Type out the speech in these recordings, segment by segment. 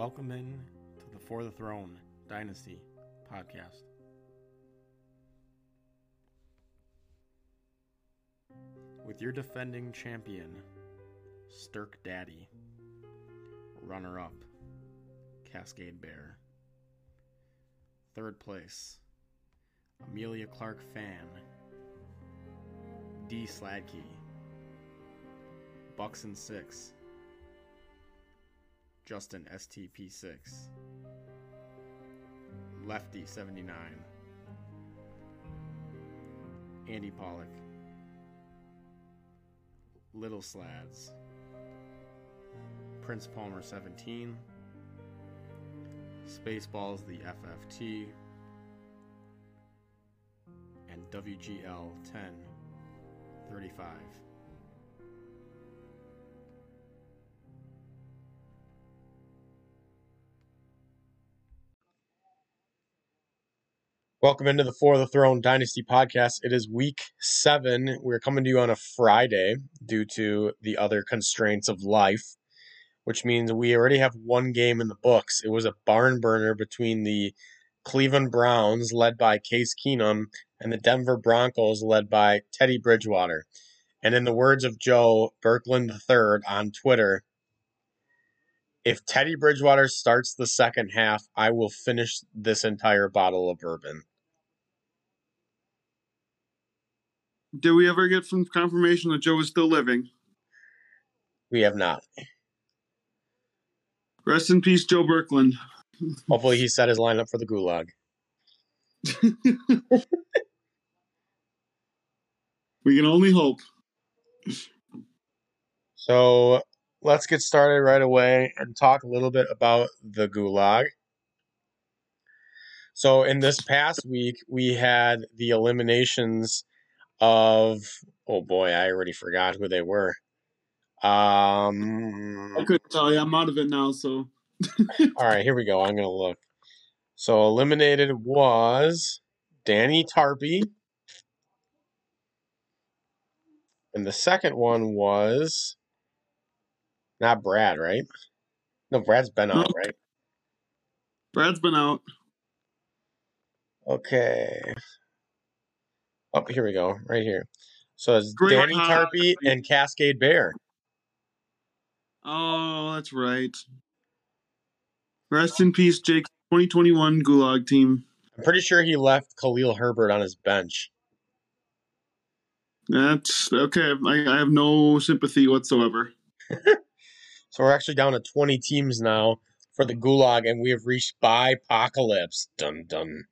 Welcome in to the For the Throne Dynasty podcast. With your defending champion, Stirk Daddy, runner up, Cascade Bear. Third place, Amelia Clark Fan, D Sladkey, Bucks and Six, Justin STP6, Lefty 79, Andy Pollock, Little Slads, Prince Palmer 17, Spaceballs the FFT, and WGL 1035. Welcome into the For the Throne Dynasty podcast. It is week seven. We're coming to you on a Friday due to the other constraints of life, which means we already have one game in the books. It was a barn burner between the Cleveland Browns, led by Case Keenum, and the Denver Broncos, led by Teddy Bridgewater. And in the words of Joe Berkland III on Twitter, if Teddy Bridgewater starts the second half, I will finish this entire bottle of bourbon. Did we ever get from confirmation that Joe is still living? We have not. Rest in peace, Joe Berkland. Hopefully, he set his lineup for the gulag. we can only hope. So let's get started right away and talk a little bit about the gulag. So, in this past week, we had the eliminations of oh boy, I already forgot who they were. Um, I couldn't tell you. I'm out of it now. So, all right, here we go. I'm gonna look. So eliminated was Danny Tarpey, and the second one was not Brad, right? No, Brad's been out, right? Brad's been out. Okay. Oh, here we go, right here. So it's Danny Tarpey and Cascade Bear. Oh, that's right. Rest in peace, Jake. 2021 Gulag team. I'm pretty sure he left Khalil Herbert on his bench. That's okay. I, I have no sympathy whatsoever. so we're actually down to 20 teams now for the Gulag, and we have reached bye apocalypse. Dun dun.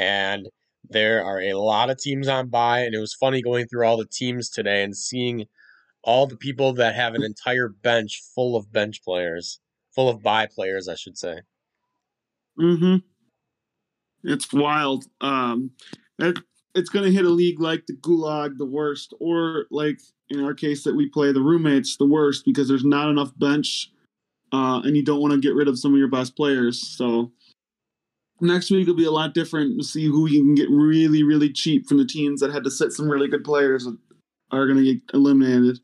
And there are a lot of teams on bye, and it was funny going through all the teams today and seeing all the people that have an entire bench full of bench players, full of bye players, I should say. Mm-hmm. It's wild. Um, it, it's going to hit a league like the Gulag the worst, or like in our case that we play the roommates the worst because there's not enough bench, uh, and you don't want to get rid of some of your best players. So next week will be a lot different to see who you can get really, really cheap from the teams that had to sit some really good players are going to get eliminated.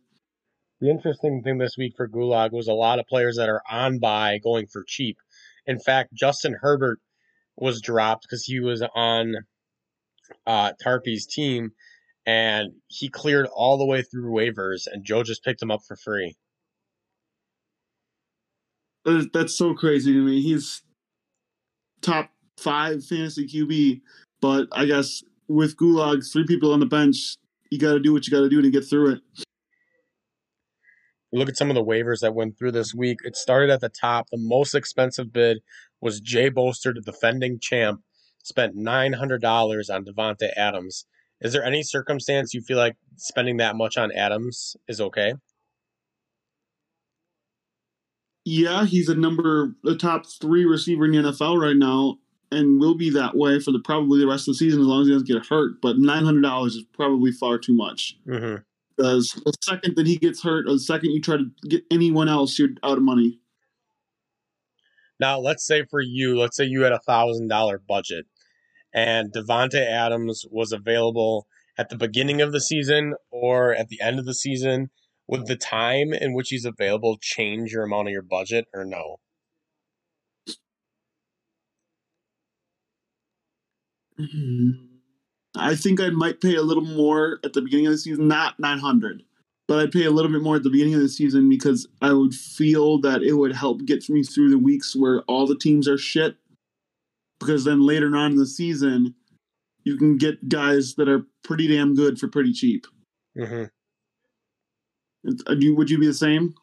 The interesting thing this week for Gulag was a lot of players that are on bye going for cheap. In fact, Justin Herbert was dropped because he was on uh, Tarpey's team and he cleared all the way through waivers and Joe just picked him up for free. That's so crazy to me. He's top five fantasy QB, but I guess with Gulag, three people on the bench, you got to do what you got to do to get through it. Look at some of the waivers that went through this week. It started at the top. The most expensive bid was Jay Bolster, the defending champ, spent nine hundred dollars on Davante Adams. Is there any circumstance you feel like spending that much on Adams is okay? Yeah, he's a number, the top three receiver in the NFL right now and will be that way for the probably the rest of the season as long as he doesn't get hurt. But nine hundred dollars is probably far too much. Mm-hmm. Because the second that he gets hurt, or the second you try to get anyone else, you're out of money. Now, let's say for you, let's say you had a thousand dollar budget, and Davante Adams was available at the beginning of the season or at the end of the season. Would the time in which he's available change your amount of your budget, or no? I think I might pay a little more at the beginning of the season, not 900, but I'd pay a little bit more at the beginning of the season because I would feel that it would help get me through the weeks where all the teams are shit. Because then later on in the season, you can get guys that are pretty damn good for pretty cheap. Mm-hmm. Would you be the same?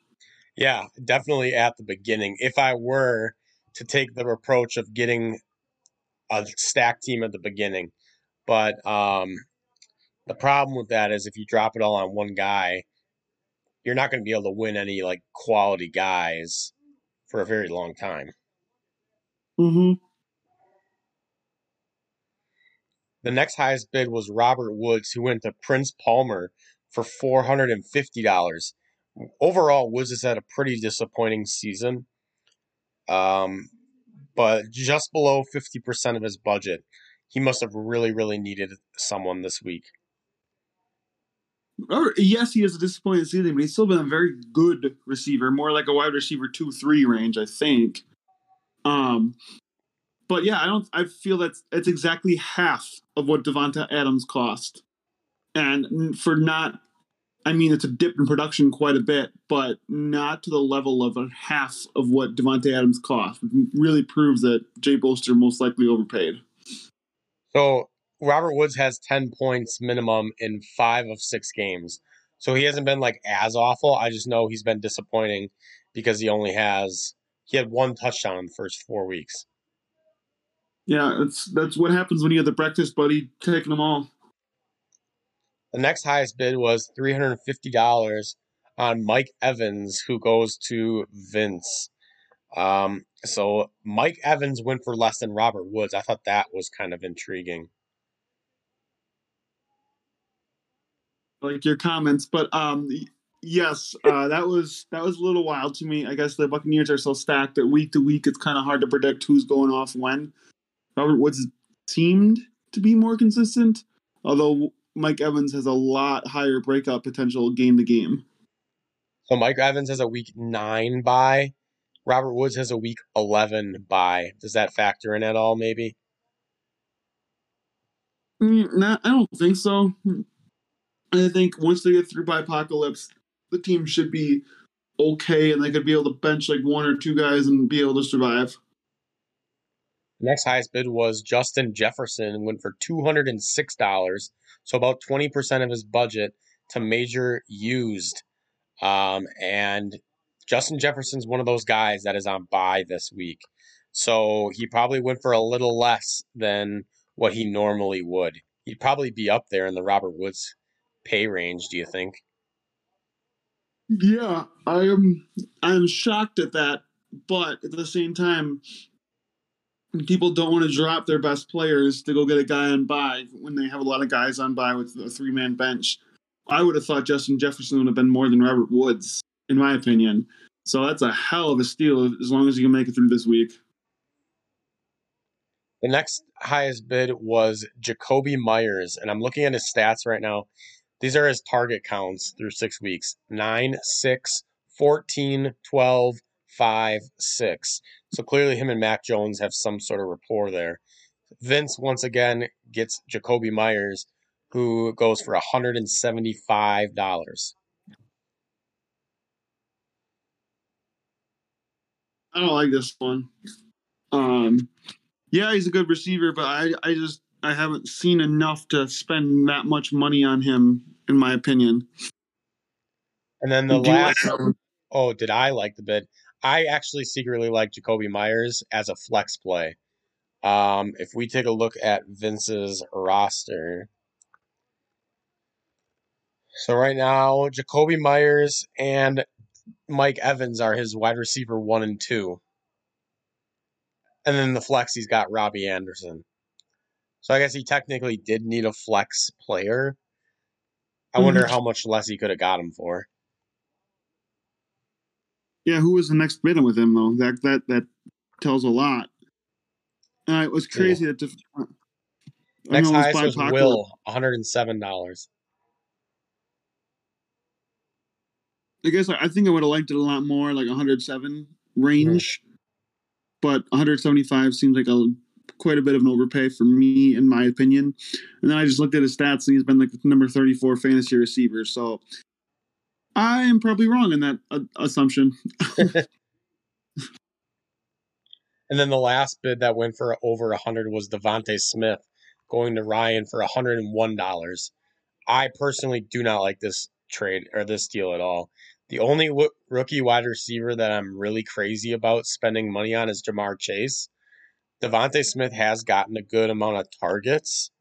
Yeah, definitely at the beginning. If I were to take the approach of getting a stack team at the beginning, but um, the problem with that is if you drop it all on one guy, you're not going to be able to win any like quality guys for a very long time. Mm-hmm. The next highest bid was Robert Woods, who went to Prince Palmer for four hundred and fifty dollars. Overall, Woods has had a pretty disappointing season, um, but just below fifty percent of his budget. He must have really, really needed someone this week. Or, yes, he has a disappointing season, but he's still been a very good receiver, more like a wide receiver two three range, I think. Um, but yeah, I don't. I feel that's it's exactly half of what Davante Adams cost, and for not. I mean, it's a dip in production quite a bit, but not to the level of a half of what Davante Adams cost. It really proves that Jay Bolster most likely overpaid. So Robert Woods has 10 points minimum in five of six games. So he hasn't been like as awful. I just know he's been disappointing because he only has he had one touchdown in the first four weeks. Yeah, that's that's what happens when you have the breakfast buddy taking them all. The next highest bid was three hundred and fifty dollars on Mike Evans, who goes to Vince. Um, so Mike Evans went for less than Robert Woods. I thought that was kind of intriguing. Like your comments, but um, yes, uh, that was that was a little wild to me. I guess the Buccaneers are so stacked that week to week, it's kind of hard to predict who's going off when. Robert Woods seemed to be more consistent, although Mike Evans has a lot higher breakout potential game to game. So Mike Evans has a week nine bye Robert Woods has a week 11 bye. Does that factor in at all, maybe? Mm, nah, I don't think so. I think once they get through bye apocalypse, the team should be okay and they could be able to bench like one or two guys and be able to survive. The next highest bid was Justin Jefferson, went for $206, so about 20% of his budget to major used. Um, and Justin Jefferson's one of those guys that is on bye this week. So he probably went for a little less than what he normally would. He'd probably be up there in the Robert Woods pay range, do you think? Yeah, I am I'm shocked at that, but at the same time people don't want to drop their best players to go get a guy on bye when they have a lot of guys on bye with a three man bench. I would have thought Justin Jefferson would have been more than Robert Woods in my opinion. So that's a hell of a steal as long as you can make it through this week. The next highest bid was Jakobi Meyers, and I'm looking at his stats right now. These are his target counts through six weeks 9, 6, 14, 12, 5, 6. So clearly, him and Mac Jones have some sort of rapport there. Vince once again gets Jakobi Meyers, who goes for $175. I don't like this one. Um, yeah, he's a good receiver, but I, I just I haven't seen enough to spend that much money on him, in my opinion. And then the Do last, like oh, did I like the bid? I actually secretly like Jakobi Meyers as a flex play. Um, if we take a look at Vince's roster, so right now Jakobi Meyers and Mike Evans are his wide receiver one and two. And then the flex, he's got Robbie Anderson. So I guess he technically did need a flex player. I mm-hmm. wonder how much less he could have got him for. Yeah, who was the next bidder with him though? That that that tells a lot. Uh, it was crazy that. The, uh, next highest was Will, one hundred and seven dollars. I guess I think I would have liked it a lot more, like 107 range. Mm-hmm. But 175 seems like a quite a bit of an overpay for me, in my opinion. And then I just looked at his stats, and he's been like number 34 fantasy receiver. So I am probably wrong in that uh, assumption. and then the last bid that went for over a 100 was DeVonta Smith going to Ryan for $101. I personally do not like this trade or this deal at all. The only w- rookie wide receiver that I'm really crazy about spending money on is Ja'Marr Chase. DeVonta Smith has gotten a good amount of targets.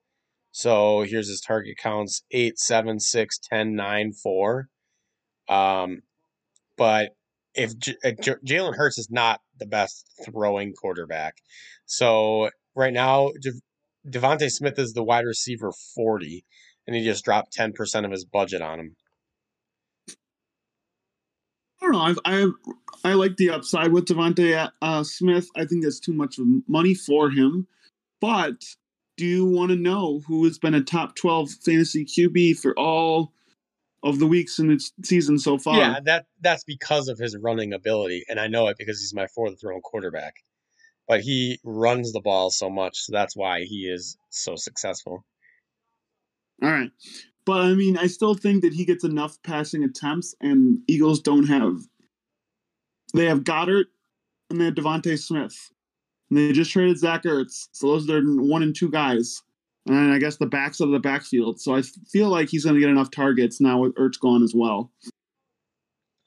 So here's his target counts 8, 7, 6, 10, 9, 4. Um, but if J- J- Jalen Hurts is not the best throwing quarterback. So right now, De- DeVonta Smith is the wide receiver 40, and he just dropped 10% of his budget on him. I don't know. I've, I I like the upside with DeVonta uh, Smith. I think that's too much money for him. But do you want to know who has been a top 12 fantasy QB for all of the weeks in its season so far? Yeah, that that's because of his running ability, and I know it because he's my fourth thrown quarterback. But he runs the ball so much, so that's why he is so successful. All right. But I mean, I still think that he gets enough passing attempts, and Eagles don't have. They have Goedert, and they have DeVonta Smith. And they just traded Zach Ertz. So those are their one and two guys. And I guess the backs of the backfield. So I feel like he's going to get enough targets now with Ertz gone as well.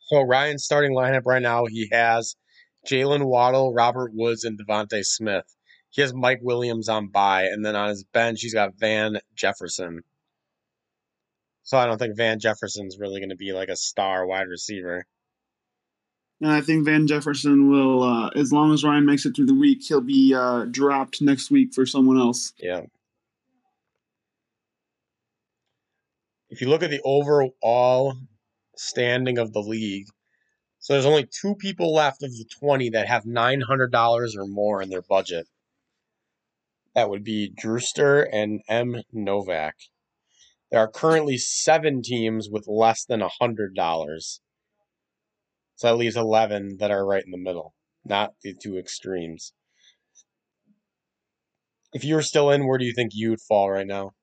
So Ryan's starting lineup right now, he has Jaylen Waddle, Robert Woods, and DeVonta Smith. He has Mike Williams on bye, and then on his bench, he's got Van Jefferson. So I don't think Van Jefferson's really going to be like a star wide receiver. And I think Van Jefferson will, uh, as long as Ryan makes it through the week, he'll be uh, dropped next week for someone else. Yeah. If you look at the overall standing of the league, so there's only two people left of the 20 that have $900 or more in their budget. That would be Drewster and M. Novak. There are currently seven teams with less than $100. So that leaves 11 that are right in the middle, not the two extremes. If you were still in, where do you think you would fall right now?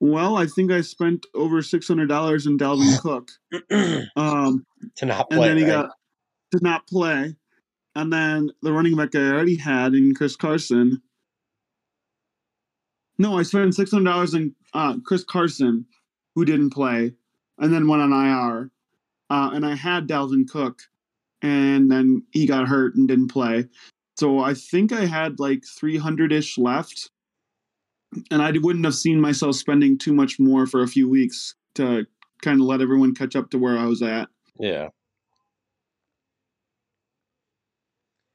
Well, I think I spent over six hundred dollars in Dalvin Cook um, to not play, and then he right? got to not play, and then the running back I already had in Chris Carson. No, I spent six hundred dollars in uh, Chris Carson, who didn't play, and then went on IR. Uh, and I had Dalvin Cook, and then he got hurt and didn't play. So I think I had like three hundred ish left, and I wouldn't have seen myself spending too much more for a few weeks to kind of let everyone catch up to where I was at. Yeah.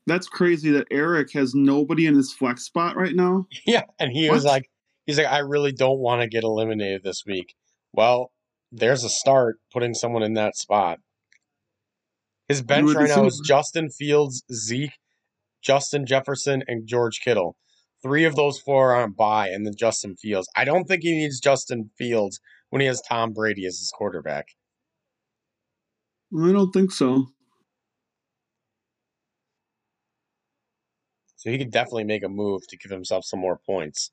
That's crazy that Eric has nobody in his flex spot right now. Yeah, and he what? was like, he's like, I really don't want to get eliminated this week. Well, there's a start putting someone in that spot. His bench right now is Justin Fields, Zeke, Justin Jefferson, and George Kittle. Three of those four are on bye, and then Justin Fields. I don't think he needs Justin Fields when he has Tom Brady as his quarterback. I don't think so. So he could definitely make a move to give himself some more points.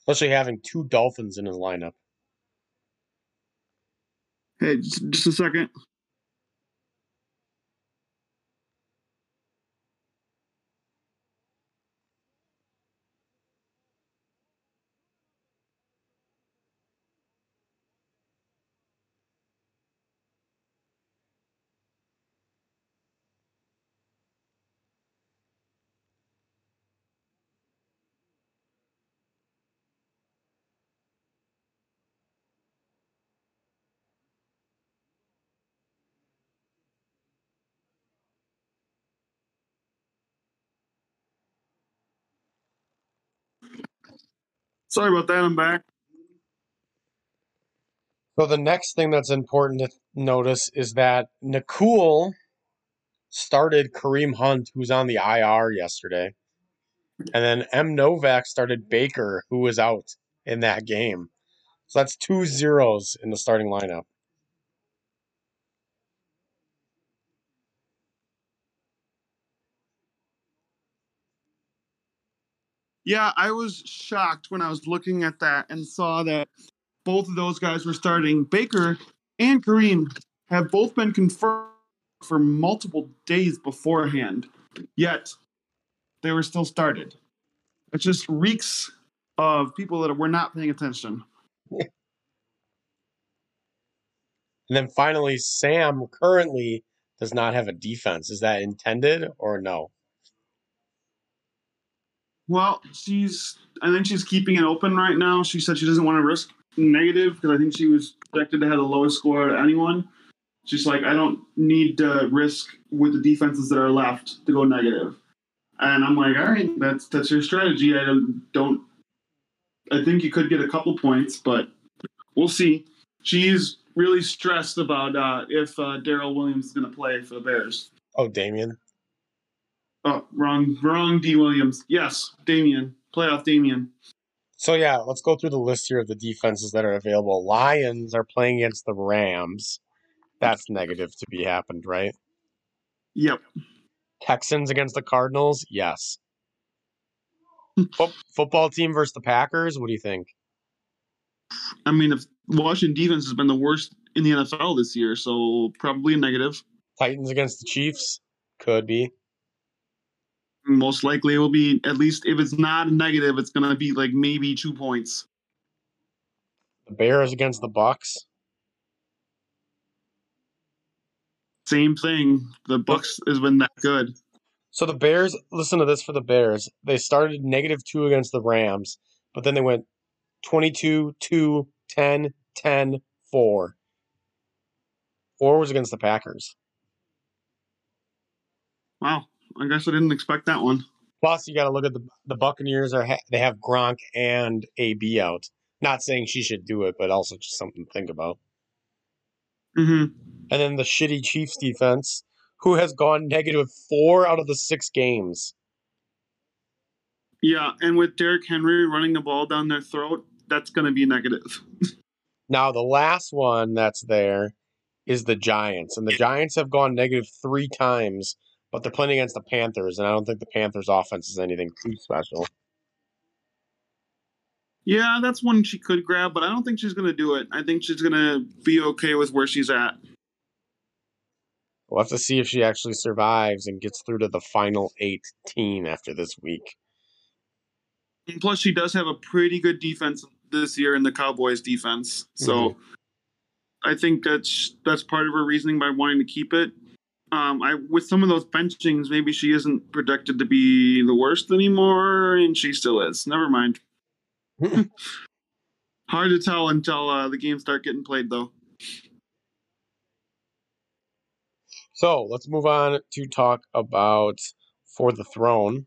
Especially having two Dolphins in his lineup. Hey, just, just a second. Sorry about that. I'm back. So the next thing that's important to notice is that Nakul started Kareem Hunt, who's on the IR yesterday. And then M. Novak started Baker, who was out in that game. So that's two zeros in the starting lineup. Yeah, I was shocked when I was looking at that and saw that both of those guys were starting. Baker and Kareem have both been confirmed for multiple days beforehand, yet they were still started. It just reeks of people that were not paying attention. And then finally, Sam currently does not have a defense. Is that intended or no? Well, she's. I think she's keeping it open right now. She said she doesn't want to risk negative because I think she was projected to have the lowest score of anyone. She's like, I don't need to risk with the defenses that are left to go negative. And I'm like, all right, that's that's your strategy. I don't, don't I think you could get a couple points, but we'll see. She's really stressed about uh, if uh, Daryl Williams is going to play for the Bears. Oh, Damien. Oh, wrong, wrong. D. Williams. Yes, Damien. Playoff Damien. So yeah, let's go through the list here of the defenses that are available. Lions are playing against the Rams. That's negative to be happened, right? Yep. Texans against the Cardinals. Yes. Fo- football team versus the Packers. What do you think? I mean, if Washington defense has been the worst in the NFL this year, so probably a negative. Titans against the Chiefs. Could be. Most likely it will be at least if it's not a negative, it's gonna be like maybe two points. The Bears against the Bucks. Same thing. The Bucks has been that good. So the Bears, listen to this for the Bears. They started negative two against the Rams, but then they went 22, 2, 10, 10, 4. Four was against the Packers. Wow. I guess I didn't expect that one. Plus, you got to look at the the Buccaneers are ha- they have Gronk and AB out. Not saying she should do it, but also just something to think about. Mm-hmm. And then the shitty Chiefs defense, who has gone negative four out of the six games. Yeah, and with Derrick Henry running the ball down their throat, that's going to be negative. Now the last one that's there is the Giants, and the Giants have gone negative three times, but they're playing against the Panthers, and I don't think the Panthers' offense is anything too special. Yeah, that's one she could grab, but I don't think she's going to do it. I think she's going to be okay with where she's at. We'll have to see if she actually survives and gets through to the final 18 after this week. And plus, she does have a pretty good defense this year in the Cowboys' defense. So mm-hmm. I think that's that's part of her reasoning by wanting to keep it. Um, I with some of those benchings, maybe she isn't projected to be the worst anymore, and she still is. Never mind. Hard to tell until uh, the games start getting played, though. So let's move on to talk about For the Throne.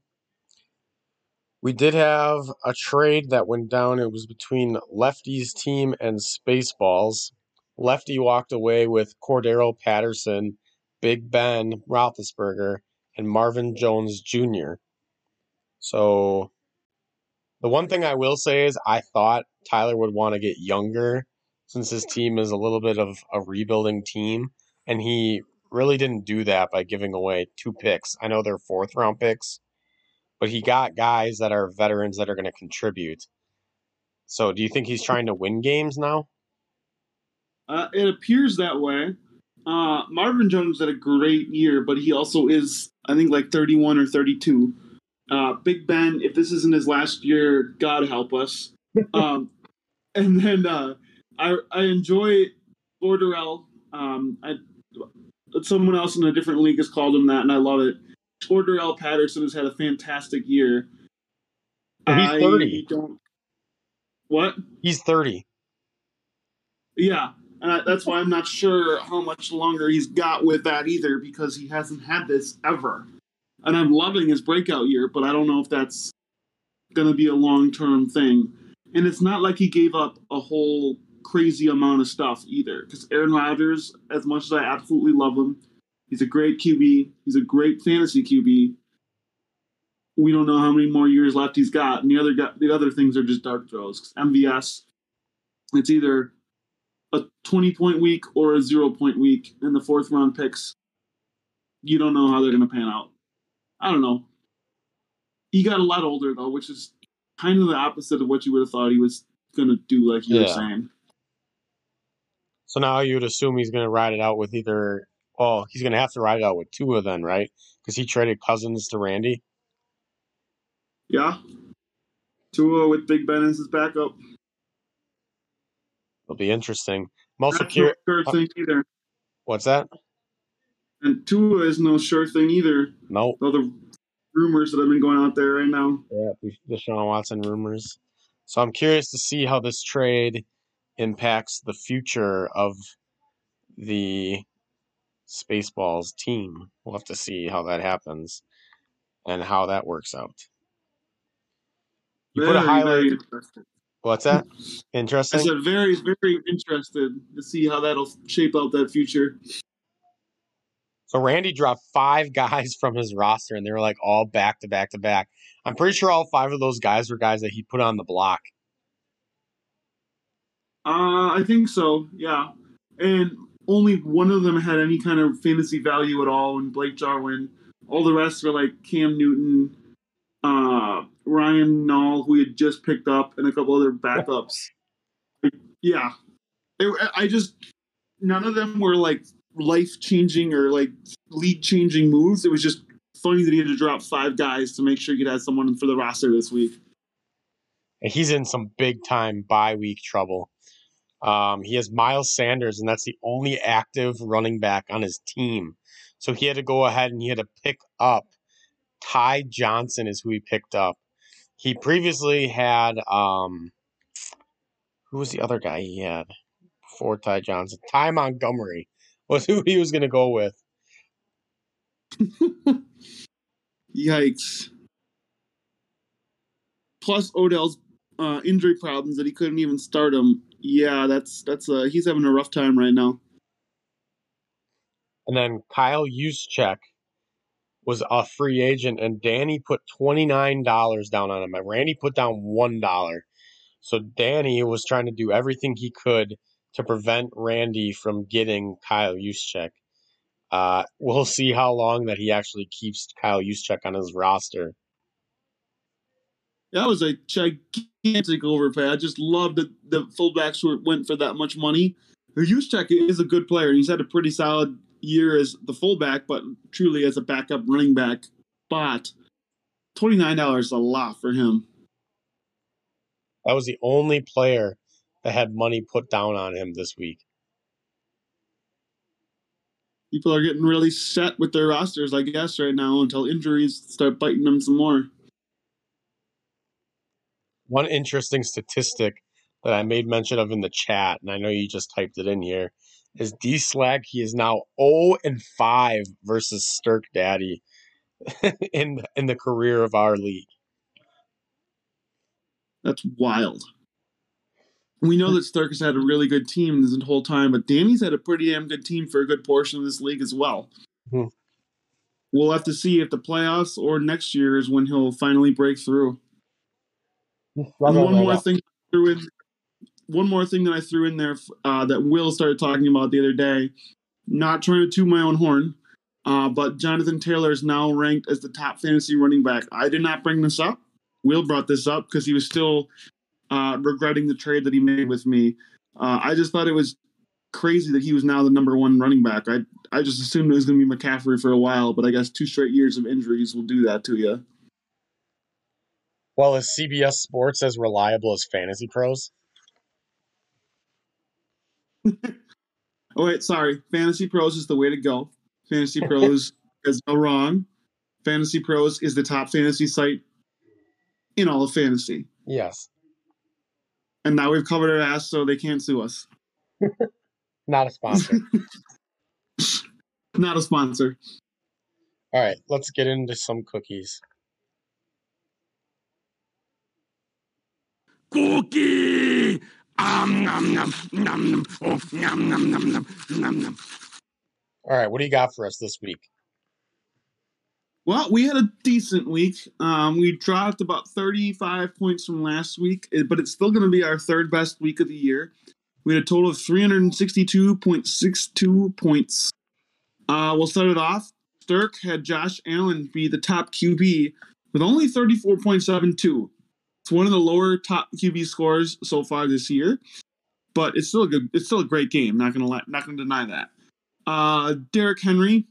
We did have a trade that went down. It was between Lefty's team and Spaceballs. Lefty walked away with Cordarrelle Patterson, Big Ben Roethlisberger, and Marvin Jones Jr. So the one thing I will say is I thought Tyler would want to get younger since his team is a little bit of a rebuilding team, and he really didn't do that by giving away two picks. I know they're fourth round picks, but he got guys that are veterans that are going to contribute. So, do you think he's trying to win games now? Uh, it appears that way. Uh, Marvin Jones had a great year, but he also is, I think, like 31 or 32. Uh, Big Ben, if this isn't his last year, God help us. Um, and then uh, I I enjoy Borderell. Um, I, someone else in a different league has called him that, and I love it. Borderell Patterson has had a fantastic year. But he's I 30. don't. What? He's 30. Yeah, and I, that's why I'm not sure how much longer he's got with that either because he hasn't had this ever. And I'm loving his breakout year, but I don't know if that's going to be a long term thing. And it's not like he gave up a whole crazy amount of stuff either because Aaron Rodgers, as much as I absolutely love him, he's a great QB, he's a great fantasy QB. We don't know how many more years left he's got, and the other the other things are just dark throws. MVS, it's either a 20 point week or a zero point week in the fourth round picks. You don't know how they're going to pan out. I don't know. He got a lot older though, which is kind of the opposite of what you would have thought he was going to do, like you Yeah. were saying. So now you would assume he's going to ride it out with either. Oh, he's going to have to ride it out with Tua then, right? Because he traded Cousins to Randy. Yeah. Tua with Big Ben as his backup. It'll be interesting. I'm also That's no sure thing either. What's that? And Tua is no sure thing either. Nope. All the rumors that have been going out there right now. Yeah, the Deshaun Watson rumors. So I'm curious to see how this trade impacts the future of the Spaceballs team. We'll have to see how that happens and how that works out. You put a highlight. What's that? Interesting. I said very, very interested to see how that'll shape out that future. So Randy dropped five guys from his roster, and they were like all back to back to back. I'm pretty sure all five of those guys were guys that he put on the block. Uh, I think so. Yeah, and only one of them had any kind of fantasy value at all. And Blake Jarwin, all the rest were like Cam Newton, uh, Ryan Nall, who he had just picked up, and a couple other backups. yeah, It- I just none of them were like life changing or like league changing moves. It was just funny that he had to drop five guys to make sure he have someone for the roster this week. He's in some big time bye week trouble. Um, he has Miles Sanders, and that's the only active running back on his team. So he had to go ahead and he had to pick up Ty Johnson is who he picked up. He previously had um who was the other guy he had before Ty Johnson? Ty Montgomery was who he was gonna go with. Yikes. Plus Odell's uh, injury problems that he couldn't even start him. Yeah, that's that's uh he's having a rough time right now. And then Kyle Juszczyk was a free agent, and Danny put twenty nine dollars down on him. And Randy put down one dollar. So Danny was trying to do everything he could to prevent Randy from getting Kyle Juszczyk. Uh, we'll see how long that he actually keeps Kyle Juszczyk on his roster. That was a gigantic overpay. I just love that the fullbacks went for that much money. Juszczyk is a good player. He's had a pretty solid year as the fullback, but truly as a backup running back. But twenty nine dollars is a lot for him. That was the only player that had money put down on him this week. People are getting really set with their rosters, I guess, right now until injuries start biting them some more. One interesting statistic that I made mention of in the chat, and I know you just typed it in here, is D Slag. He is now 0 and 5 versus Stirk Daddy in in the career of our league. That's wild. We know that Stark has had a really good team this whole time, but Danny's had a pretty damn good team for a good portion of this league as well. Hmm. We'll have to see if the playoffs or next year is when he'll finally break through. One more thing in, one more thing that I threw in there uh, that Will started talking about the other day. Not trying to toot my own horn, uh, but Jonathan Taylor is now ranked as the top fantasy running back. I did not bring this up. Will brought this up because he was still uh, regretting the trade that he made with me. Uh, I just thought it was crazy that he was now the number one running back. I I just assumed it was going to be McCaffrey for a while, but I guess two straight years of injuries will do that to you. Well, is CBS Sports as reliable as Fantasy Pros? Oh wait, sorry. Fantasy Pros is the way to go. Fantasy Pros is no wrong. Fantasy Pros is the top fantasy site in all of fantasy. Yes. And now we've covered our ass, so they can't sue us. Not a sponsor. Not a sponsor. All right, let's get into some cookies. Cookie! Um, nom, nom, nom, nom. Oh, nom, nom, nom, nom, nom, nom. All right, what do you got for us this week? Well, we had a decent week. Um, we dropped about 35 points from last week, eh, but it's still going to be our third best week of the year. We had a total of 362.62 points. Uh, we'll start it off. Stirk had Josh Allen be the top QB with only 34.72. It's one of the lower top QB scores so far this year, but it's still a good. It's still a great game. Not gonna let, not gonna deny that. Uh, Derrick Henry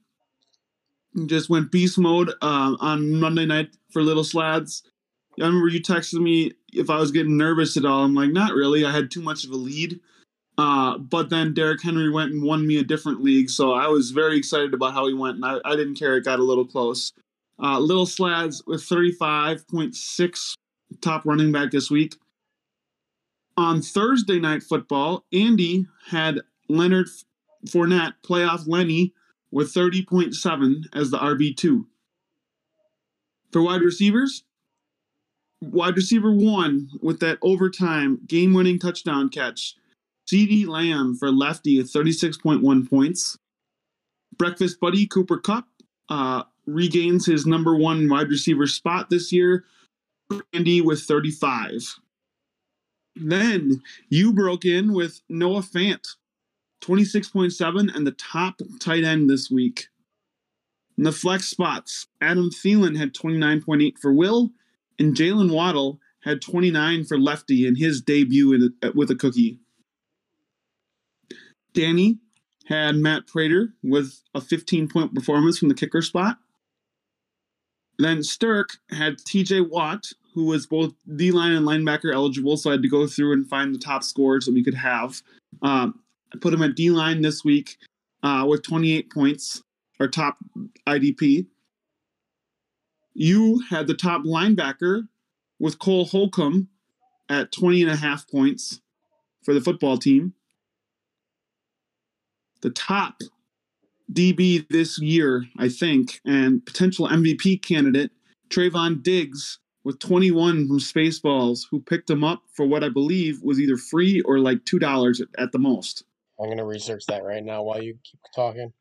just went beast mode uh, on Monday night for Little Slads. I remember you texted me if I was getting nervous at all. I'm like, not really. I had too much of a lead. Uh, but then Derrick Henry went and won me a different league, so I was very excited about how he went, and I, I didn't care. It got a little close. Uh, Little Slads with 35.6 top running back this week. On Thursday night football, Andy had Leonard Fournette playoff Lenny with 30.7 as the RB2. For wide receivers, wide receiver one with that overtime game winning touchdown catch. CeeDee Lamb for lefty at 36.1 points. Breakfast buddy Cooper Kupp uh, regains his number one wide receiver spot this year. Andy with 35. Then you broke in with Noah Fant, 26.7, and the top tight end this week. In the flex spots, Adam Thielen had 29.8 for Will, and Jaylen Waddle had 29 for Lefty in his debut a, with a cookie. Danny had Matt Prater with a 15 point performance from the kicker spot. Then Stirk had TJ Watt, who was both D line and linebacker eligible, so I had to go through and find the top scores that we could have. Um, I put him at D line this week uh, with 28 points, our top IDP. You had the top linebacker with Cole Holcomb at 20 and a half points for the football team. The top DB this year, I think, and potential MVP candidate, Trevon Diggs, with 21 from Spaceballs, who picked him up for what I believe was either free or like $2 at, at the most. I'm going to research that right now while you keep talking.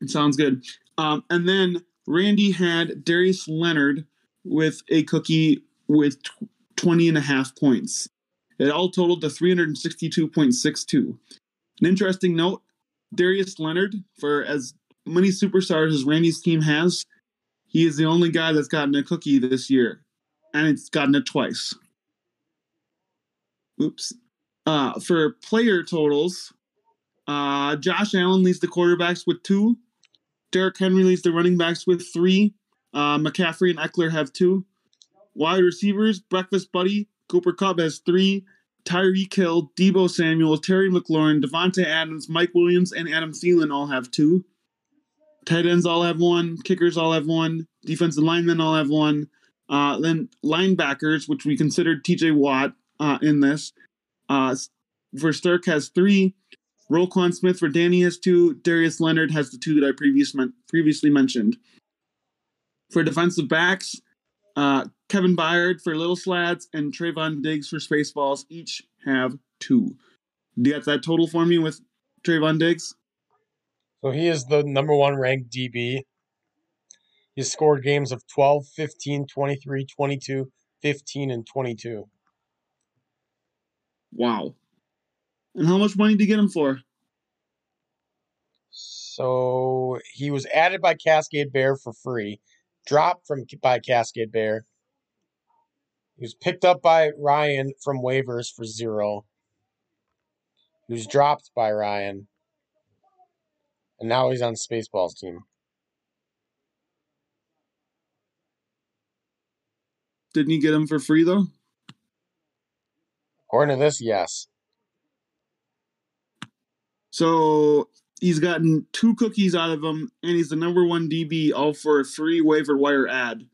It sounds good. Um, and then Randy had Darius Leonard with a cookie with 20 and a half points. It all totaled to 362.62. An interesting note Darius Leonard, for as many superstars as Randy's team has, he is the only guy that's gotten a cookie this year, and it's gotten it twice. Oops. Uh, for player totals, uh, Josh Allen leads the quarterbacks with two. Derrick Henry leads the running backs with three. Uh, McCaffrey and Ekeler have two. Wide receivers, Breakfast Buddy, Cooper Kupp has three. Tyreek Hill, Deebo Samuel, Terry McLaurin, Davante Adams, Mike Williams, and Adam Thielen all have two. Tight ends all have one. Kickers all have one. Defensive linemen all have one. Uh, then linebackers, which we considered TJ Watt uh, in this, uh, for Stirk has three. Roquan Smith for Danny has two. Darius Leonard has the two that I previous men- previously mentioned. For defensive backs, uh, Kevin Byard for Little Slads and Trevon Diggs for Spaceballs each have two. Do you got that total for me with Trevon Diggs? So he is the number one ranked DB. He scored games of 12, 15, 23, 22, 15, and 22. Wow. And how much money did you get him for? So he was added by Cascade Bear for free, dropped from by Cascade Bear. He was picked up by Ryan from waivers for zero. He was dropped by Ryan. And now he's on Spaceballs team. Didn't he get him for free though? According to this, yes. So he's gotten two cookies out of him, and he's the number one DB, all for a free waiver wire ad.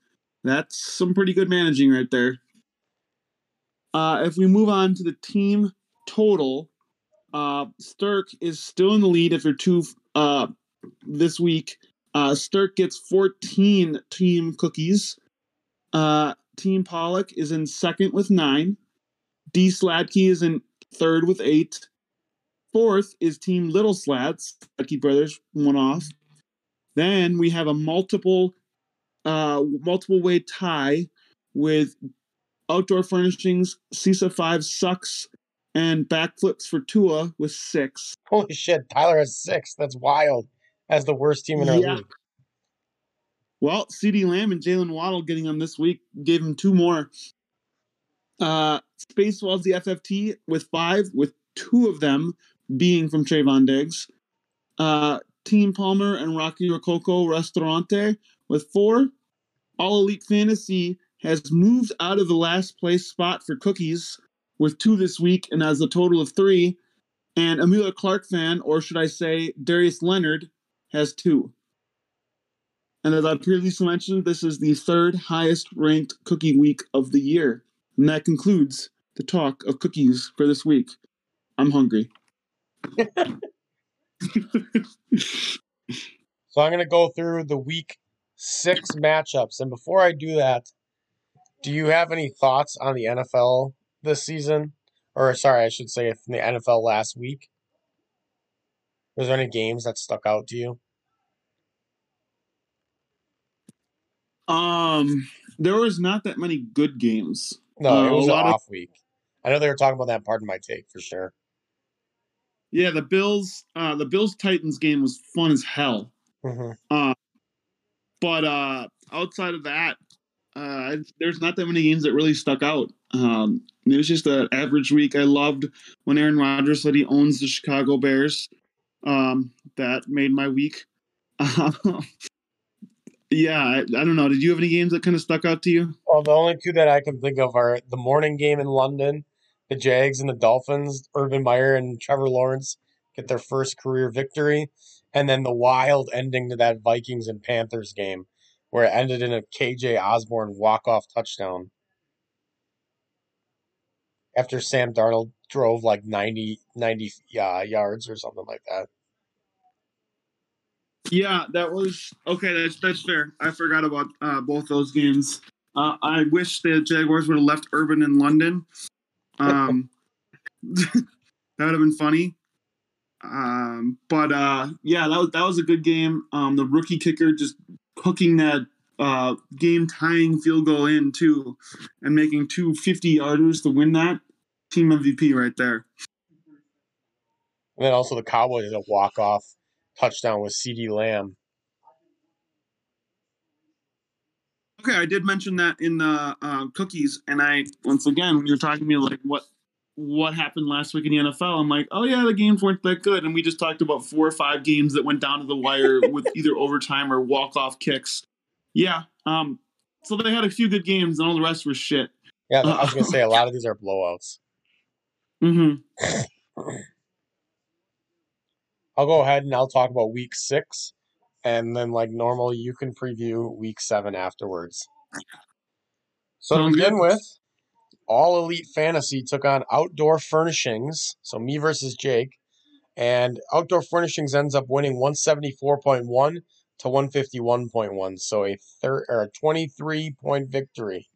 That's some pretty good managing right there. Uh, if we move on to the team total, uh, is still in the lead after two uh, this week. Uh, gets 14 team cookies. Uh, team Pollock is in second with nine. D Sladkey is in third with eight. Fourth is Team Little Slads. Sladkey Brothers, one off. Then we have a multiple uh, multiple way tie with Outdoor Furnishings, CISA 5 sucks, and backflips for Tua with six. Holy shit, Tyler has six. That's wild. As the worst team in our Yeah. league. Well, CeeDee Lamb and Jaylen Waddle getting them this week gave him two more. Uh, Spaceballs the FFT with five, with two of them being from Trevon Diggs. Uh, Team Palmer and Rocky Rococo Restaurante with four. All Elite Fantasy has moved out of the last place spot for cookies with two this week and has a total of three. And Amelia Clark fan, or should I say Darius Leonard, has two. And as I previously mentioned, this is the third highest ranked cookie week of the year. And that concludes the talk of cookies for this week. I'm hungry. So I'm going to go through the week six matchups. And before I do that, do you have any thoughts on the NFL this season? Or, sorry, I should say from the NFL last week? Was there any games that stuck out to you? Um, there was not that many good games. No, Uh, it was a lot of- off week. I know they were talking about that part of my take for sure. Yeah, the Bills, uh, the Bills Titans game was fun as hell. hmm Uh, but uh, outside of that, uh, there's not that many games that really stuck out. Um, it was just an average week. I loved when Aaron Rodgers said he owns the Chicago Bears. Um, that made my week. yeah, I, I don't know. Did you have any games that kind of stuck out to you? Well, the only two that I can think of are the morning game in London, the Jags and the Dolphins. Urban Meyer and Trevor Lawrence get their first career victory, and then the wild ending to that Vikings and Panthers game, where it ended in a KJ Osborn walk off touchdown after Sam Darnold drove like 90, 90 uh, yards or something like that. Yeah, that was okay. That's that's fair. I forgot about uh, both those games. Uh, I wish the Jaguars would have left Urban in London. Um, that would have been funny. Um, but uh, yeah, that was that was a good game. Um, the rookie kicker just hooking that uh, game tying field goal in too, and making two 50 yarders to win that team MVP right there. And then also the Cowboys had a walk off touchdown with CeeDee Lamb. Okay, I did mention that in the uh, cookies, and I once again when you're talking to me like what what happened last week in the NFL, I'm like, oh yeah, the games weren't that good, and we just talked about four or five games that went down to the wire with either overtime or walk off kicks. Yeah, um, so they had a few good games, and all the rest were shit. Yeah, I was gonna say a lot of these are blowouts. Mm-hmm. I'll go ahead and I'll talk about week six, and then like normal, you can preview week seven afterwards. So to begin good. with, All Elite Fantasy took on Outdoor Furnishings, so me versus Jake, and Outdoor Furnishings ends up winning one seventy four point one to one fifty one point one, so a or a twenty three point victory.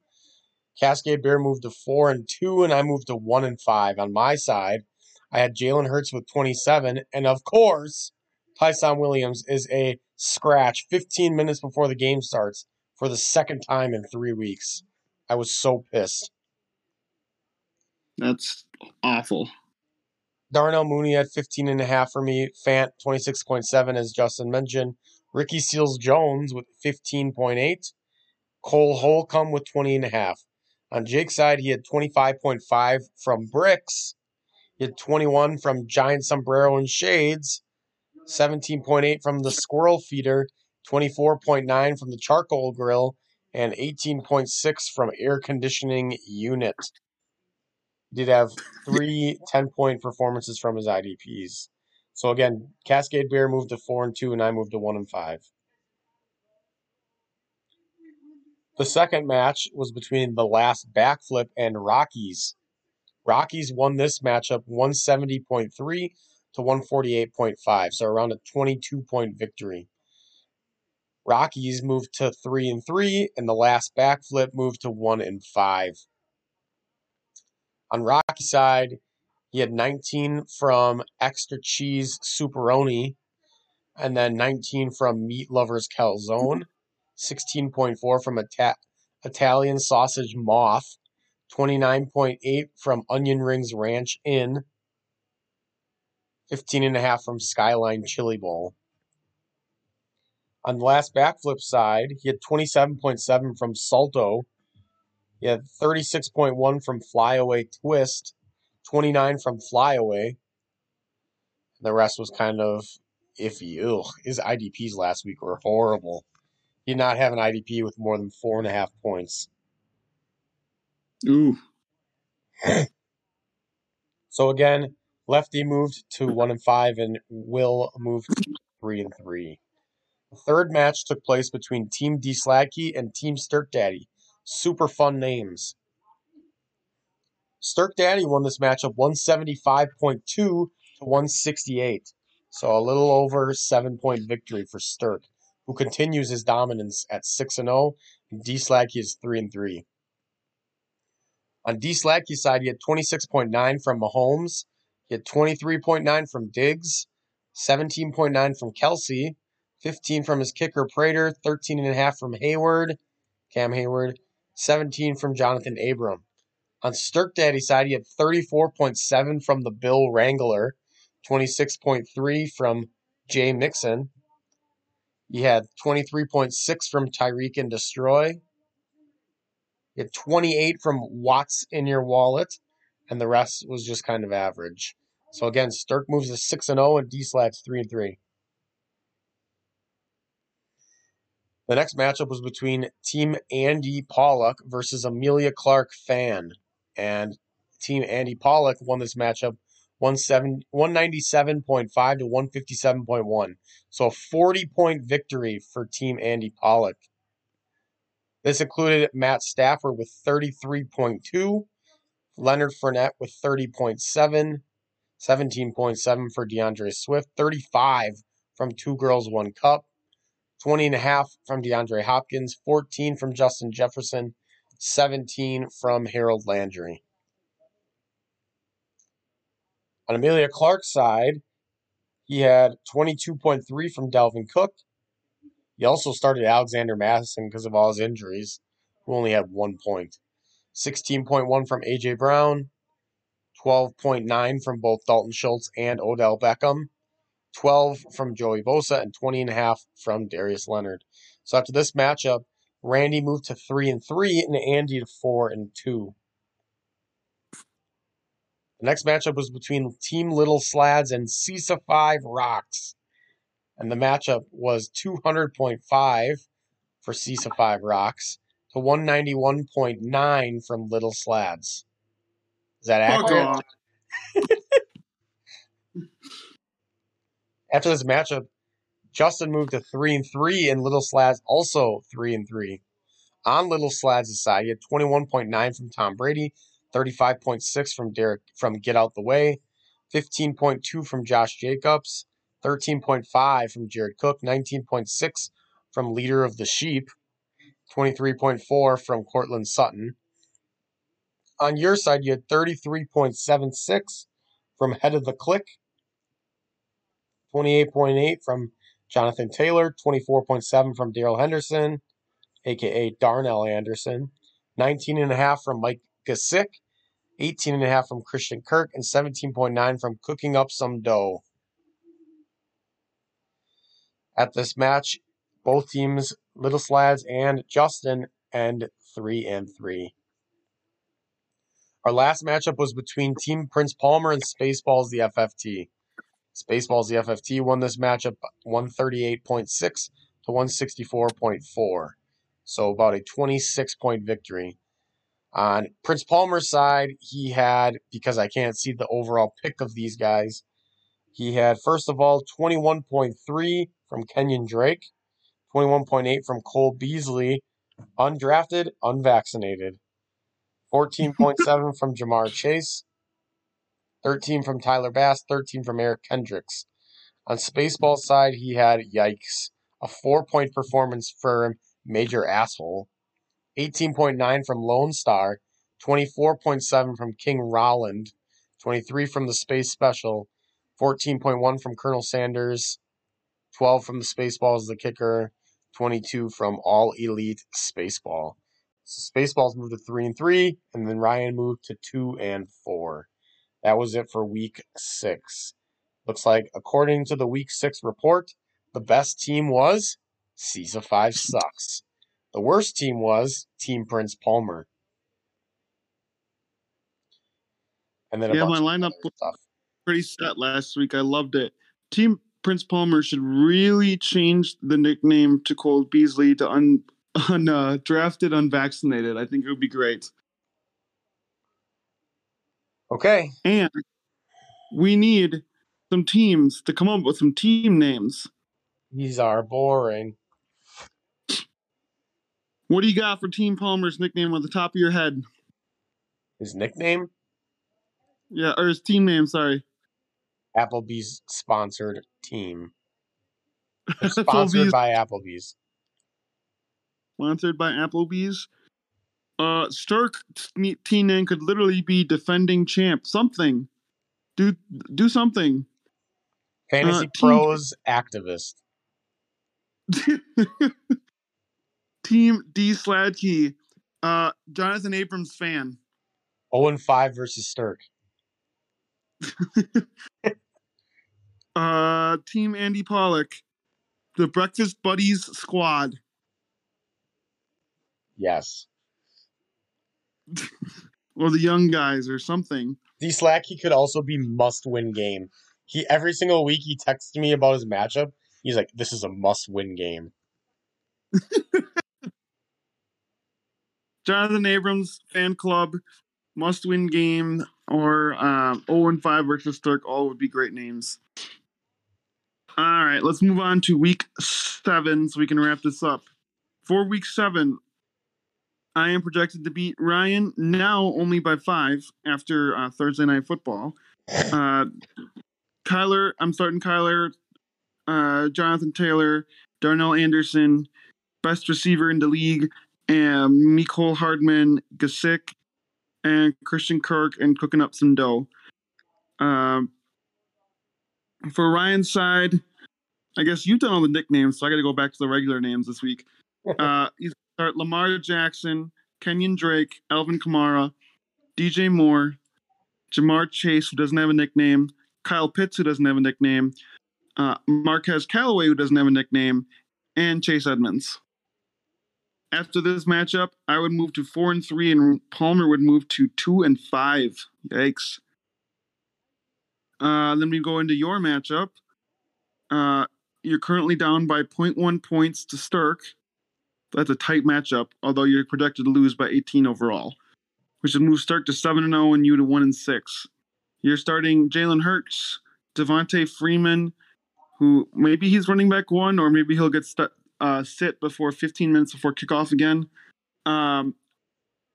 Cascade Bear moved to four and two, and I moved to one and five. On my side, I had Jalen Hurts with 27, and of course, Ty'Son Williams is a scratch 15 minutes before the game starts for the second time in three weeks. I was so pissed. That's awful. Darnell Mooney had 15 and a half for me. Fant 26.7 as Justin mentioned. Ricky Seals Jones with 15.8. Cole Holcomb with 20 and a half. On Jake's side, he had 25.5 from Bricks. He had 21 from Giant Sombrero and Shades. 17.8 from the Squirrel Feeder. 24.9 from the Charcoal Grill. And 18.6 from Air Conditioning Unit. Did have three 10 point performances from his IDPs. So again, Cascade Bear moved to four and two, and I moved to one and five. The second match was between the last backflip and Rockies. Rockies won this matchup 170.3 to 148.5, so around a 22 point victory. Rockies moved to three and three, and the last backflip moved to one and five. On Rocky side, he had 19 from Extra Cheese Superoni, and then 19 from Meat Lovers Calzone, 16.4 from Ita- Italian Sausage Moth, 29.8 from Onion Rings Ranch Inn, 15.5 from Skyline Chili Bowl. On the last backflip side, he had 27.7 from Salto. He He had 36.1 from Flyaway Twist, 29 from Flyaway. The rest was kind of iffy. Ugh, his IDPs last week were horrible. He did not have an IDP with more than four and a half points. Ooh. So again, Lefty moved to one and five, and Will moved to three and three. The third match took place between Team D Sladkey and Team Stirk Daddy. Super fun names. Stirk Daddy won this matchup 175.2 to 168. So a little over seven point victory for Stirk, who continues his dominance at 6 and 0, and D Sladkey is 3 and 3. On D Sladkey's side, he had 26.9 from Mahomes, he had 23.9 from Diggs, 17.9 from Kelce, 15 from his kicker Prater, 13.5 from Hayward, Cam Hayward, 17 from Jonathan Abram. On Stirk Daddy's side, he had 34.7 from the Bill Wrangler, 26.3 from Jay Mixon. He had 23.6 from Tyreek and Destroy. He had 28 from Watts in your wallet, and the rest was just kind of average. So again, Stirk moves to 6 and 0 and D Slad's 3 and 3. The next matchup was between Team Andy Pollock versus Amelia Clark Fan. And Team Andy Pollock won this matchup 197.5 to 157.1. So a 40 point victory for Team Andy Pollock. This included Matt Stafford with 33.2, Leonard Fournette with 30.7, 17.7 for DeAndre Swift, 35 from Two Girls One Cup, 20 and a half from DeAndre Hopkins, 14 from Justin Jefferson, 17 from Harold Landry. On Amelia Clark's side, he had 22.3 from Dalvin Cook. He also started Alexander Mattison because of all his injuries, who only had one point. 16.1 from A.J. Brown, 12.9 from both Dalton Schultz and Odell Beckham, 12 from Joey Bosa, and 20 and a half from Darius Leonard. So after this matchup, Randy moved to three and three, and Andy to four and two. The next matchup was between Team Little Slads and CISA 5 Rocks. And the matchup was 200.5 for CISA 5 Rocks to 191.9 from Little Slads. Is that accurate? After this matchup, Justin moved to three and three, and Little Slads also three and three. On Little Slads' side, he had 21.9 from Tom Brady, 35.6 from Derek from Get Out the Way, 15.2 from Josh Jacobs, 13.5 from Jared Cook, 19.6 from Leader of the Sheep, 23.4 from Courtland Sutton. On your side, you had 33.76 from Head of the Click, 28.8 from Jonathan Taylor, 24.7 from Darrell Henderson, aka Darnell Anderson, 19.5 from Mike Gasick, 18.5 from Christian Kirk, and 17.9 from Cooking Up Some Dough. At this match, both teams, Little Slads and Justin, end 3 and 3. Our last matchup was between Team Prince Palmer and Spaceballs the FFT. Spaceballs the FFT won this matchup 138.6 to 164.4. So about a 26 point victory. On Prince Palmer's side, he had, because I can't see the overall pick of these guys, he had, first of all, 21.3 from Kenyon Drake, 21.8 from Cole Beasley, undrafted, unvaccinated, 14.7 from Ja'Marr Chase, 13 from Tyler Bass, 13 from Eric Kendricks. On Spaceball's side, he had, yikes, a four point performance for Major Asshole, 18.9 from Lone Star, 24.7 from King Rolland, 23 from the Space Special, 14.1 from Colonel Sanders, 12 from the Spaceballs, the kicker, 22 from All Elite Spaceball. So Spaceballs moved to 3 and 3, and then Ryan moved to 2 and 4. That was it for week six. Looks like, according to the week six report, the best team was Season 5 sucks. The worst team was Team Prince Palmer. And then yeah, my lineup stuff. pretty set last week. I loved it. Team Prince Palmer should really change the nickname to Cold Beasley to un, un uh, drafted unvaccinated. I think it would be great. Okay, And we need some teams to come up with some team names. these are boring. What do you got for Team Palmer's nickname on the top of your head? His nickname Yeah, or his team name, sorry. Applebee's sponsored team. Sponsored by Applebee's. sponsored by Applebee's. Uh, Stark t- team name could literally be defending champ. Something, do do something. Fantasy team- Pros activist. team D Sladkey. Uh, Jonathan Abrams fan. 0 and 5 versus Stirk. Uh, team Andy Pollock. The Breakfast Buddies squad. Yes. Or the young guys or something. D Sladkey could also be must win game. He every single week he texts me about his matchup. He's like, "This is a must win game." Jonathan Abrams fan club, must win game, or um, 0 and 5 versus Stark. All would be great names. All right, let's move on to week seven so we can wrap this up. For week seven, I am projected to beat Ryan now only by five after uh, Thursday night football. Uh, Kyler, I'm starting Kyler, uh, Jonathan Taylor, Darnell Anderson, best receiver in the league, and Mecole Hardman, Gasik, and Christian Kirk, and cooking up some dough. Um, for Ryan's side, I guess you've done all the nicknames, so I got to go back to the regular names this week. Uh, you start Lamar Jackson, Kenyon Drake, Alvin Kamara, DJ Moore, Ja'Marr Chase, who doesn't have a nickname, Kyle Pitts, who doesn't have a nickname, uh, Marquez Callaway, who doesn't have a nickname, and Chase Edmonds. After this matchup, I would move to four and three, and Palmer would move to two and five. Yikes. Uh, then we go into your matchup. Uh, you're currently down by 0.1 points to That's a tight matchup, although you're projected to lose by 18 overall, which would move Stark to 7 and 0 and you to 1 and 6. You're starting Jalen Hurts, Devonta Freeman, who maybe he's running back one, or maybe he'll get stu- uh, sit before 15 minutes before kickoff again, um,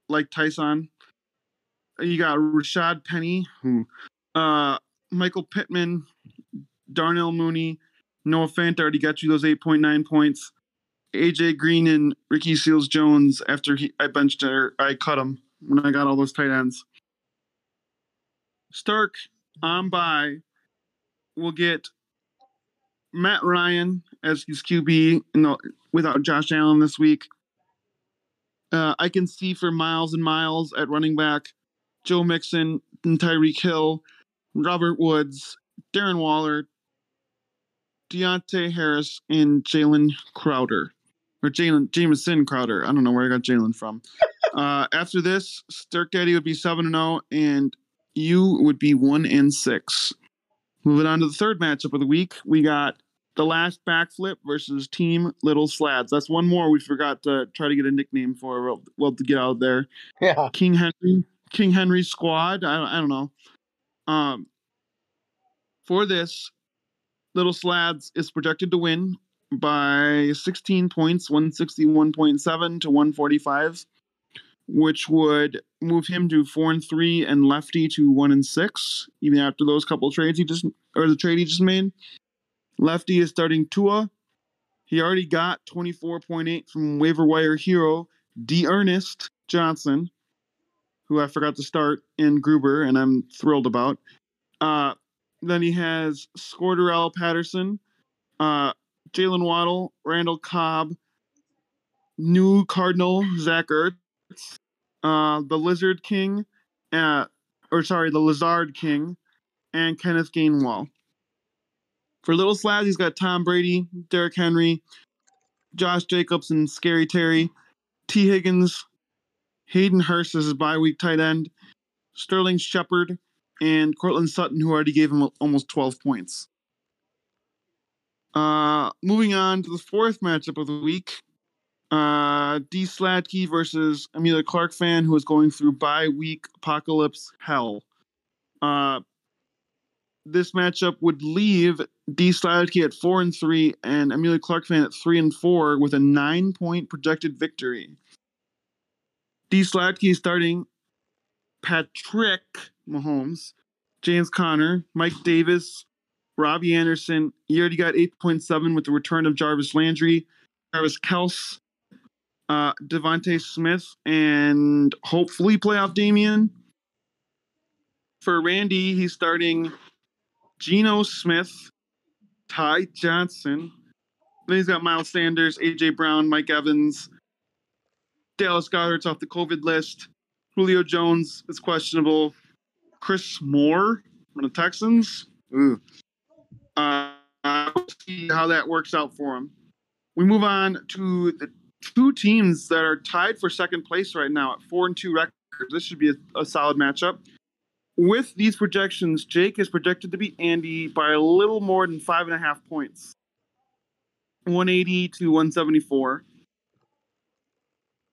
like Tyson. You got Rashad Penny, who, uh, Michael Pittman, Darnell Mooney, Noah Fant already got you those 8.9 points. AJ Green and Ricky Seals Jones after he, I benched or I cut him when I got all those tight ends. Stark on by will get Matt Ryan as his QB you know, without Josh Allen this week. Uh, I can see for Miles and Miles at running back, Joe Mixon and Tyreek Hill, Robert Woods, Darren Waller, Deonte Harris, and Jalen Crowder. Or Jalen Jamison Crowder. I don't know where I got Jalen from. uh, after this, Stirk Daddy would be 7 and 0, and you would be 1 and 6. Moving on to the third matchup of the week, we got the last backflip versus Team Little Slads. That's one more we forgot to try to get a nickname for. Well, well to get out there. Yeah. King Henry, King Henry Squad. I, I don't know. Um, for this, Little Slads is projected to win by 16 points, 161.7 to 145, which would move him to four and three, and Lefty to one and six. Even after those couple trades he just or the trade he just made, Lefty is starting Tua. He already got 24.8 from waiver wire hero D'Ernest Johnson, who I forgot to start in Gruber, and I'm thrilled about. Uh, then he has Scorderell Patterson, uh, Jaylen Waddle, Randall Cobb, new Cardinal Zach Ertz, uh, the Lizard King, uh, or sorry, the Lizard King, and Kenneth Gainwell. For Little Slads, he's got Tom Brady, Derrick Henry, Josh Jacobs, and Scary Terry, T. Higgins, Hayden Hurst as his bye week tight end, Sterling Shepard, and Courtland Sutton, who already gave him almost 12 points. Uh, moving on to the fourth matchup of the week. Uh, D Sladkey versus Amelia Clark fan, who is going through bye week apocalypse hell. Uh, this matchup would leave D Sladkey at four and three, and Amelia Clark fan at three and four, with a nine point projected victory. D Sladkey starting Patrick Mahomes, James Connor, Mike Davis, Robbie Anderson. He already got 8.7 with the return of Jarvis Landry, Travis Kelce, uh, DeVonta Smith, and hopefully playoff Damien. For Randy, he's starting Geno Smith, Ty Johnson. Then he's got Miles Sanders, AJ Brown, Mike Evans, Dallas Goedert's off the COVID list. Julio Jones is questionable. Chris Moore from the Texans. Ooh. Uh, see how that works out for him. We move on to the two teams that are tied for second place right now at four and two records. This should be a, a solid matchup. With these projections, Jake is projected to beat Andy by a little more than five and a half points 180 to 174.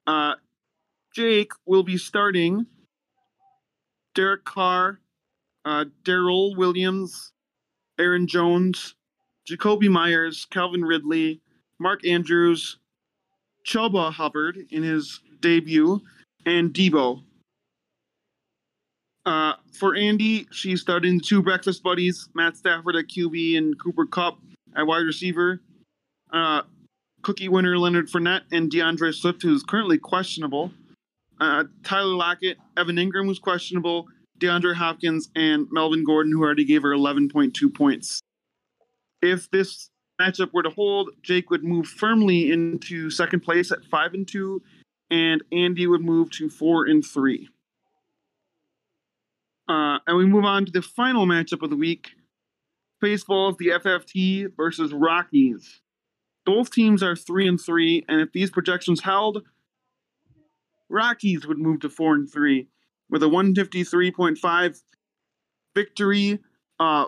Uh, Jake will be starting Derek Carr, uh, Darrel Williams, Aaron Jones, Jakobi Meyers, Calvin Ridley, Mark Andrews, Chuba Hubbard in his debut, and Debo. Uh, for Andy, she's starting two breakfast buddies, Matt Stafford at QB and Cooper Kupp at wide receiver. Uh, cookie winner Leonard Fournette and DeAndre Swift, who's currently questionable. Uh, Tyler Lockett, Evan Engram, who's questionable. DeAndre Hopkins and Melvin Gordon, who already gave her 11.2 points. If this matchup were to hold, Jake would move firmly into second place at five and two, and Andy would move to four and three. Uh, and we move on to the final matchup of the week: Spaceballs, the FFT versus Rockies. Both teams are three and three, and if these projections held, Rockies would move to four and three with a 153.5 victory uh,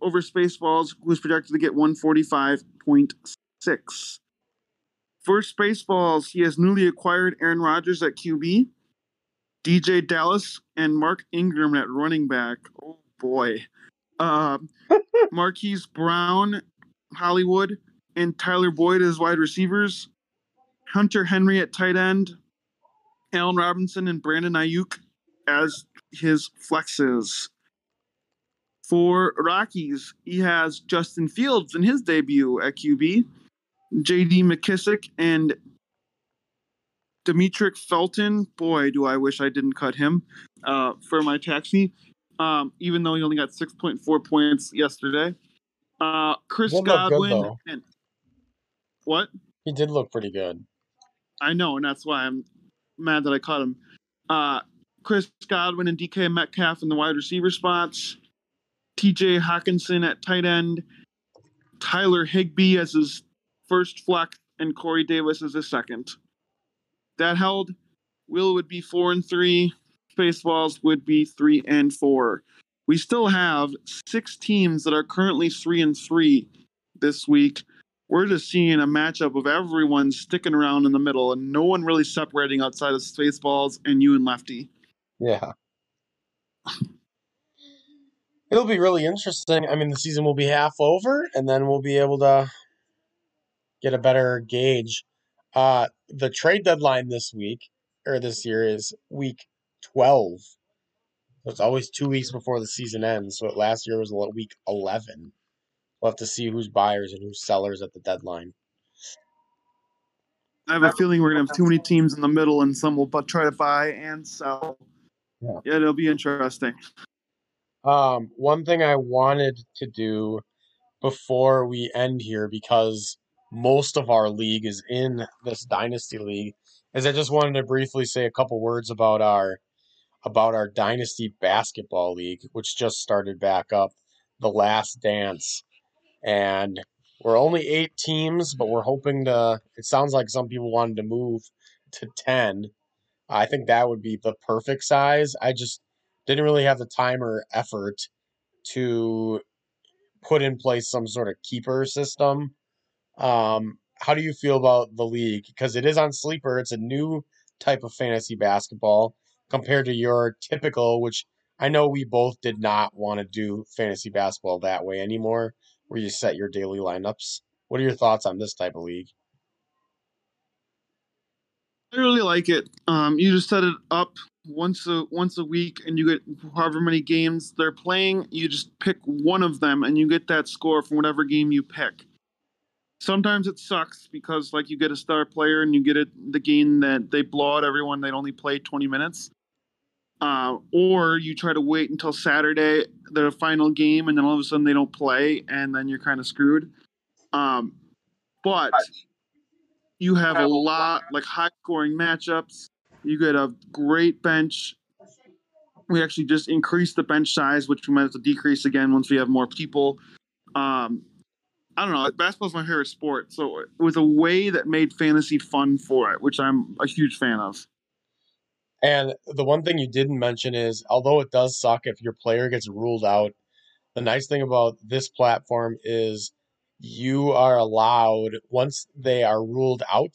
over Spaceballs, who's projected to get 145.6. For Spaceballs, he has newly acquired Aaron Rodgers at QB, DeeJay Dallas, and Mark Ingram at running back. Oh boy. Uh, Marquise Brown, Hollywood, and Tyler Boyd as wide receivers. Hunter Henry at tight end. Allen Robinson and Brandon Aiyuk as his flexes. For Rockies, he has Justin Fields in his debut at QB, J.D. McKissic and Demetric Felton. Boy, do I wish I didn't cut him uh, for my taxi, um, even though he only got 6.4 points yesterday. Uh, Chris look good, Godwin and what? He did look pretty good. I know, and that's why I'm mad that I caught him. Uh, Chris Godwin and DK Metcalf in the wide receiver spots. TJ Hockenson at tight end. Tyler Higbee as his first flex, and Corey Davis as his second. That held. Will would be four and three. Spaceballs would be three and four. We still have six teams that are currently three and three this week we're just seeing a matchup of everyone sticking around in the middle and no one really separating outside of Spaceballs and you and Lefty. Yeah. It'll be really interesting. I mean, the season will be half over, and then we'll be able to get a better gauge. Uh, the trade deadline this week or this year is week twelve. So it's always two weeks before the season ends. So last year was week eleven. We'll have to see who's buyers and who's sellers at the deadline. I have a feeling we're gonna have too many teams in the middle and some will try to buy and sell. Yeah. yeah, it'll be interesting. Um, one thing I wanted to do before we end here, because most of our league is in this dynasty league, is I just wanted to briefly say a couple words about our about our dynasty basketball league, which just started back up, the last dance, and we're only eight teams, but we're hoping to. It sounds like some people wanted to move to ten. I think that would be the perfect size. I just didn't really have the time or effort to put in place some sort of keeper system. Um, how do you feel about the league? Because it is on sleeper. It's a new type of fantasy basketball compared to your typical, which I know we both did not want to do fantasy basketball that way anymore, where you set your daily lineups. What are your thoughts on this type of league? I really like it. Um, you just set it up once a once a week, and you get however many games they're playing. You just pick one of them, and you get that score from whatever game you pick. Sometimes it sucks because like you get a star player and you get it the game that they blow out everyone. They only play twenty minutes. Uh, or you try to wait until Saturday, their final game, and then all of a sudden they don't play, and then you're kind of screwed. Um, but you have a lot like high scoring matchups. You get a great bench. We actually just increased the bench size, which we might have to decrease again once we have more people. Um, I don't know. Basketball's my favorite sport, so it was a way that made fantasy fun for it, which I'm a huge fan of. And the one thing you didn't mention is, although it does suck if your player gets ruled out, the nice thing about this platform is you are allowed once they are ruled out,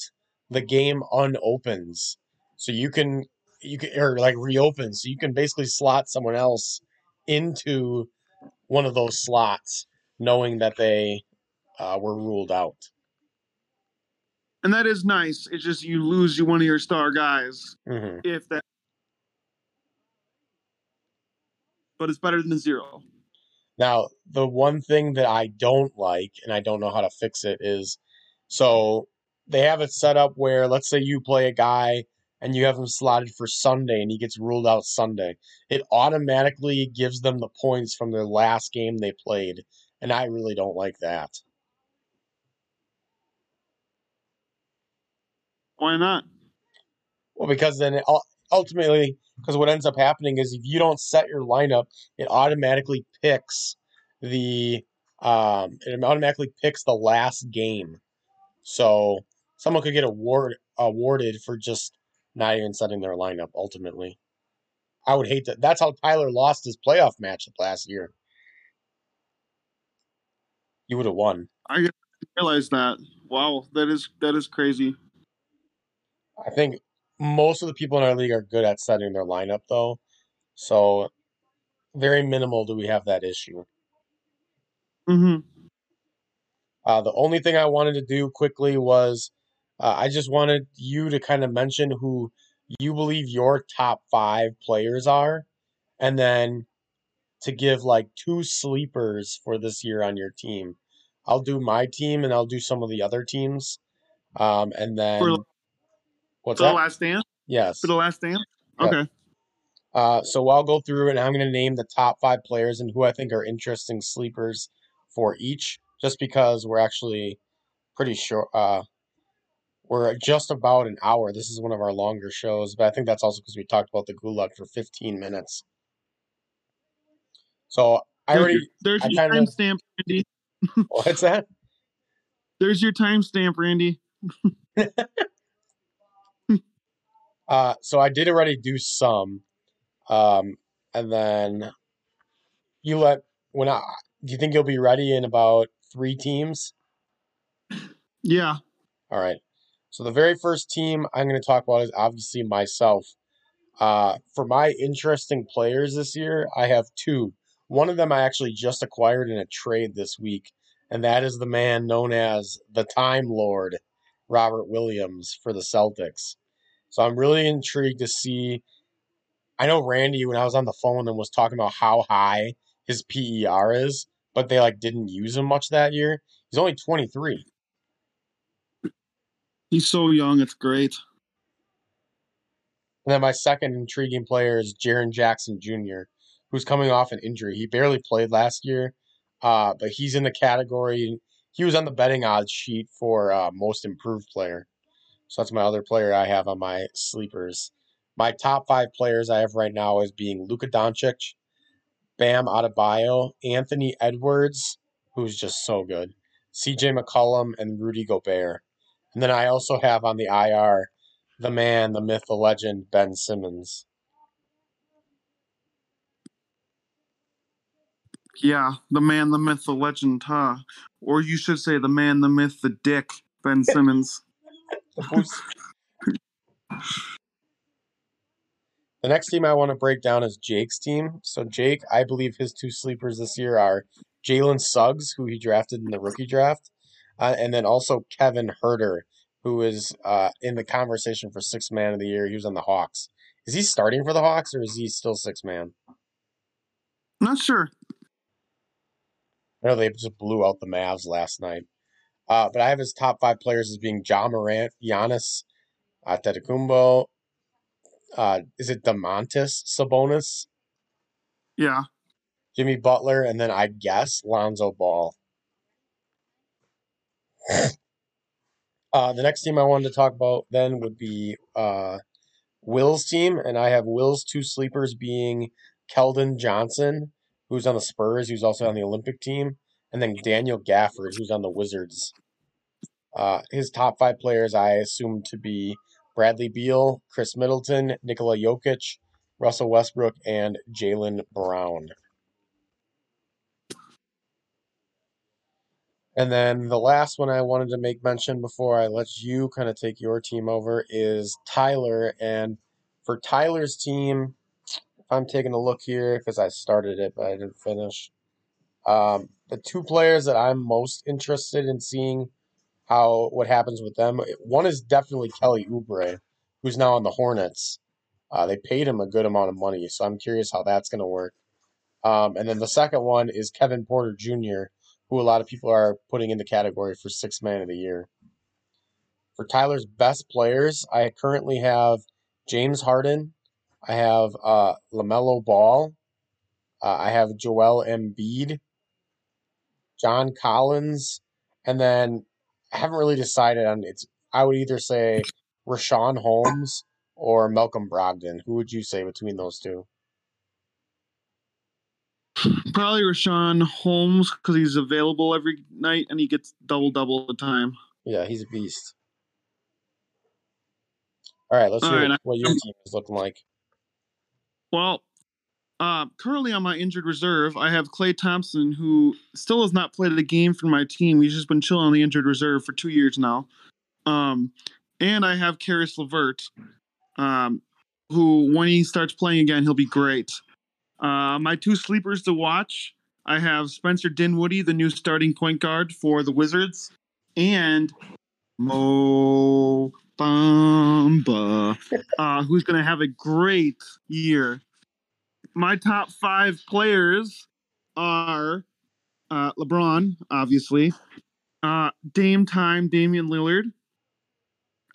the game unopens. So you can you can or like reopen. So you can basically slot someone else into one of those slots, knowing that they uh, were ruled out. And that is nice. It's just you lose you one of your star guys hmm if that. But it's better than zero. Now, the one thing that I don't like, and I don't know how to fix it, is so they have it set up where, let's say you play a guy and you have him slotted for Sunday and he gets ruled out Sunday. It automatically gives them the points from their last game they played. And I really don't like that. Why not? Well, because then it, ul- ultimately, because what ends up happening is if you don't set your lineup, it automatically picks the um, it automatically picks the last game. So someone could get award awarded for just not even setting their lineup. Ultimately, I would hate that. That's how Tyler lost his playoff matchup last year. You would have won. I didn't realize that. Wow, that is that is crazy. I think most of the people in our league are good at setting their lineup, though. So very minimal do we have that issue. hmm Uh, the only thing I wanted to do quickly was uh, I just wanted you to kind of mention who you believe your top five players are, and then to give like two sleepers for this year on your team. I'll do my team and I'll do some of the other teams. Um, and then For, what's for the that? last dance. Yes. For the last dance. Yep. Okay. Uh, so I'll go through and I'm going to name the top five players and who I think are interesting sleepers for each, just because we're actually pretty sure. Uh, we're just about an hour. This is one of our longer shows, but I think that's also because we talked about the gulag for 15 minutes. So I There's already. your, there's I your timestamp, Randy. What's that? There's your timestamp, Randy. Uh, so I did already do some, um, and then you let when I. Do you think you'll be ready in about three teams? Yeah. All right. So the very first team I'm going to talk about is obviously myself. Uh, for my interesting players this year, I have two. One of them I actually just acquired in a trade this week, and that is the man known as the Time Lord, Robert Williams for the Celtics. So I'm really intrigued to see. I know Randy when I was on the phone and was talking about how high his PER is, but they like didn't use him much that year. He's only 23. He's so young. It's great. And then my second intriguing player is Jaren Jackson Jr., who's coming off an injury. He barely played last year, uh, but he's in the category. He was on the betting odds sheet for uh, most improved player. So that's my other player I have on my sleepers. My top five players I have right now is being Luka Doncic, Bam Adebayo, Anthony Edwards, who's just so good, CJ McCollum, and Rudy Gobert. And then I also have on the IR the man, the myth, the legend, Ben Simmons. Yeah, the man, the myth, the legend, huh? Or you should say the man, the myth, the dick, Ben Simmons. The. The next team I want to break down is Jake's team. So Jake, I believe his two sleepers this year are Jalen Suggs, who he drafted in the rookie draft, uh, and then also Kevin Huerter, who is uh, in the conversation for six man of the year. He was on the Hawks. Is he starting for the Hawks or is he still six man? Not sure. I know they just blew out the Mavs last night. Uh, but I have his top five players as being John Morant, Giannis, uh, Antetokounmpo. Uh, is it Domantas Sabonis, Yeah. Jimmy Butler, and then I guess Lonzo Ball. Uh, the next team I wanted to talk about then would be uh, Will's team, and I have Will's two sleepers being Keldon Johnson, who's on the Spurs, who's also on the Olympic team, and then Daniel Gafford, who's on the Wizards. Uh, his top five players I assume to be Bradley Beal, Khris Middleton, Nikola Jokic, Russell Westbrook, and Jaylen Brown. And then the last one I wanted to make mention before I let you kind of take your team over is Tyler. And for Tyler's team, if I'm taking a look here, because I started it but I didn't finish, um, the two players that I'm most interested in seeing how what happens with them, one is definitely Kelly Oubre, who's now on the Hornets. Uh, they paid him a good amount of money, so I'm curious how that's going to work. Um, and then the second one is Kevin Porter Jr., who a lot of people are putting in the category for six man of the year. For Tyler's best players, I currently have James Harden, I have uh, Lamelo Ball, uh, I have Joel Embiid, John Collins, and then I haven't really decided on it's. I would either say Richaun Holmes or Malcolm Brogdon. Who would you say between those two? Probably Richaun Holmes because he's available every night and he gets double double the time. Yeah, he's a beast. All right, let's All hear right, what your team is looking like. Well, uh, currently on my injured reserve, I have Klay Thompson, who still has not played a game for my team. He's just been chilling on the injured reserve for two years now. Um, and I have Caris LeVert, um, who when he starts playing again, he'll be great. Uh, my two sleepers to watch, I have Spencer Dinwiddie, the new starting point guard for the Wizards, and Mo Bamba, uh, who's going to have a great year. My top five players are uh, LeBron, obviously, uh, Dame Time, Damian Lillard.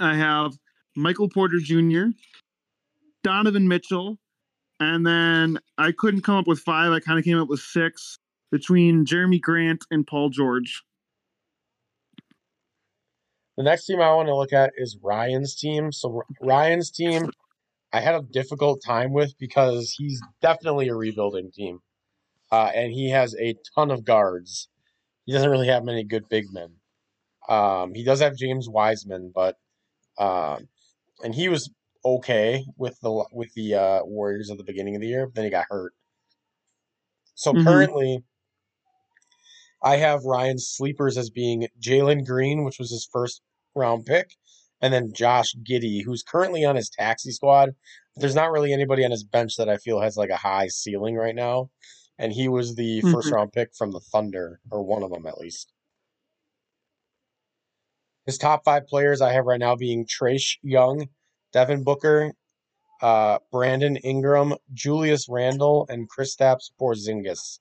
I have Michael Porter Jr., Donovan Mitchell, and then I couldn't come up with five. I kind of came up with six between Jerami Grant and Paul George. The next team I want to look at is Ryan's team. So Ryan's team, I had a difficult time with because he's definitely a rebuilding team, uh, and he has a ton of guards. He doesn't really have many good big men. Um, he does have James Wiseman, but um, and he was okay with the with the uh, Warriors at the beginning of the year, but then he got hurt. So Mhm. currently, I have Ryan's sleepers as being Jalen Green, which was his first round pick, and then Josh Giddey, who's currently on his taxi squad. There's not really anybody on his bench that I feel has like a high ceiling right now. And he was the Mhm. first round pick from the Thunder, or one of them at least. His top five players I have right now being Trace Young, Devin Booker, uh, Brandon Ingram, Julius Randle, and Kristaps Porzingis.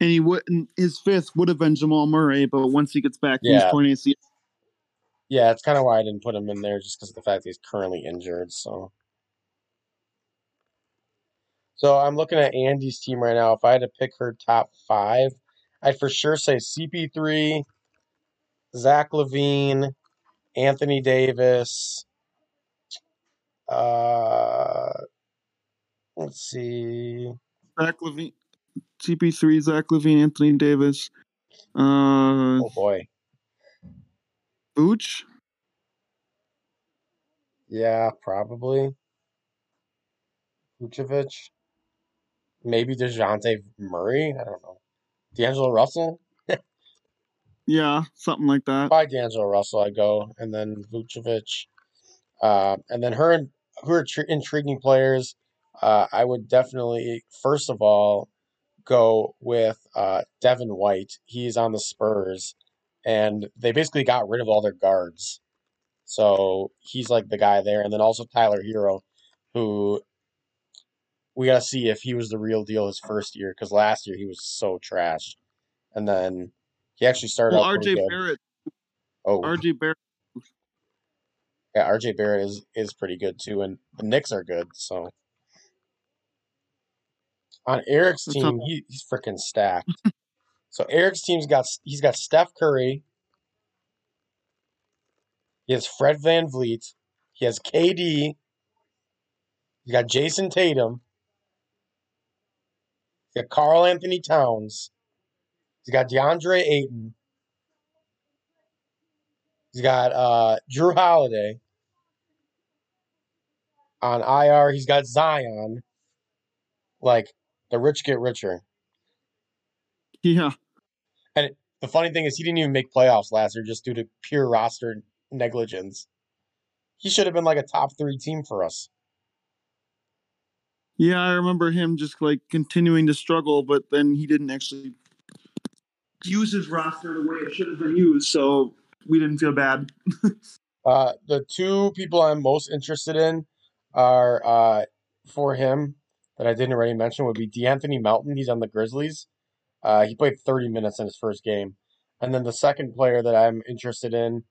And he would and his fifth would have been Jamal Murray, but once he gets back from Yeah. his torn ACL, Yeah, that's kind of why I didn't put him in there, just because of the fact that he's currently injured. So, so I'm looking at Andy's team right now. If I had to pick her top five, I'd for sure say CP3, Zach LaVine, Anthony Davis. Uh, let's see. Zach LaVine, CP3, Zach LaVine, Anthony Davis, uh, Oh boy, Booch, yeah, probably. Vucevic. maybe Dejounte Murray. I don't know. D'Angelo Russell. Yeah, something like that. By D'Angelo Russell, I go, and then Vucevic, uh, and then her and who are tr- intriguing players. Uh, I would definitely, first of all, go with uh, Devin White. He's on the Spurs, and they basically got rid of all their guards. So he's like the guy there. And then also Tyler Herro, who we got to see if he was the real deal his first year, because last year he was so trash. And then he actually started Well, RJ. Barrett, Oh, RJ Barrett. yeah, RJ Barrett is, is pretty good too, and the Knicks are good. So on Eric's That's team, he, he's freaking stacked. So Eric's team's got he's got Steph Curry. He has Fred VanVleet. He has KD. He's got Jayson Tatum. He's got Karl-Anthony Towns. He's got DeAndre Ayton. He's got uh, Jrue Holiday. On IR, he's got Zion. Like the rich get richer. Yeah. And the funny thing is, he didn't even make playoffs last year just due to pure roster negligence. He should have been like a top three team for us. Yeah, I remember him just like continuing to struggle, but then he didn't actually use his roster the way it should have been used, so we didn't feel bad. Uh, the two people I'm most interested in are uh, for him that I didn't already mention would be De'Anthony Melton. He's on the Grizzlies. Uh, he played 30 minutes in his first game. And then the second player that I'm interested in,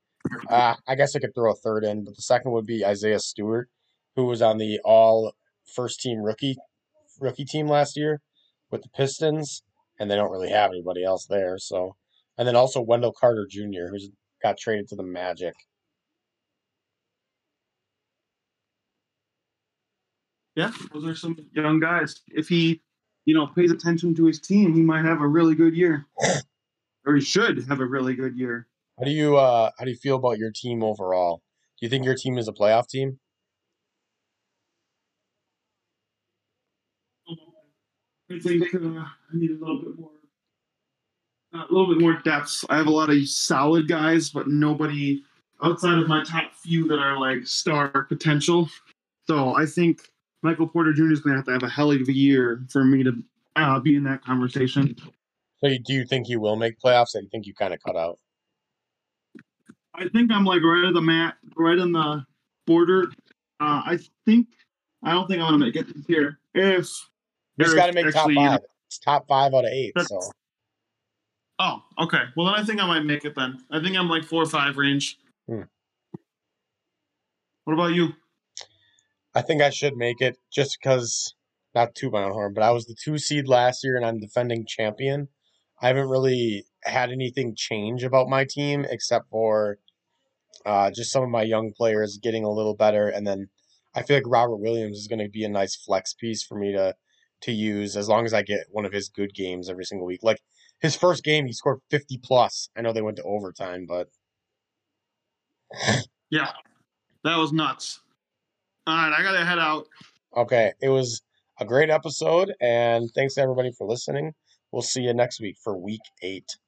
uh, I guess I could throw a third in, but the second would be Isaiah Stewart, who was on the all first team rookie rookie team last year with the Pistons, and they don't really have anybody else there. So, and then also Wendell Carter Jr., who's got traded to the Magic. Yeah, those are some young guys. If he, you know, pays attention to his team, he might have a really good year. Or he should have a really good year. How do you uh how do you feel about your team overall? Do you think your team is a playoff team? I think uh, I need a little bit more, uh, a little bit more depth. I have a lot of solid guys, but nobody outside of my top few that are like star potential. So I think Michael Porter Jr. is going to have to have a hell of a year for me to uh, be in that conversation. So you, do you think you will make playoffs? I think you kind of cut out? I think I'm like right at the mat, right on the border. Uh, I think I don't think I'm gonna make it this year. If You just got to make top actually, you know- five. It's top five out of eight. So Oh, okay. Well, then I think I might make it then. I think I'm like four or five range. Hmm. What about you? I think I should make it just because not to my own horn, but I was the two seed last year and I'm defending champion. I haven't really had anything change about my team except for uh, just some of my young players getting a little better, and then I feel like Robert Williams is going to be a nice flex piece for me to to use as long as I get one of his good games every single week. Like his first game, he scored fifty plus. I know they went to overtime, but Yeah, that was nuts. All right, I gotta head out. Okay, it was a great episode, and thanks to everybody for listening. We'll see you next week for week eight.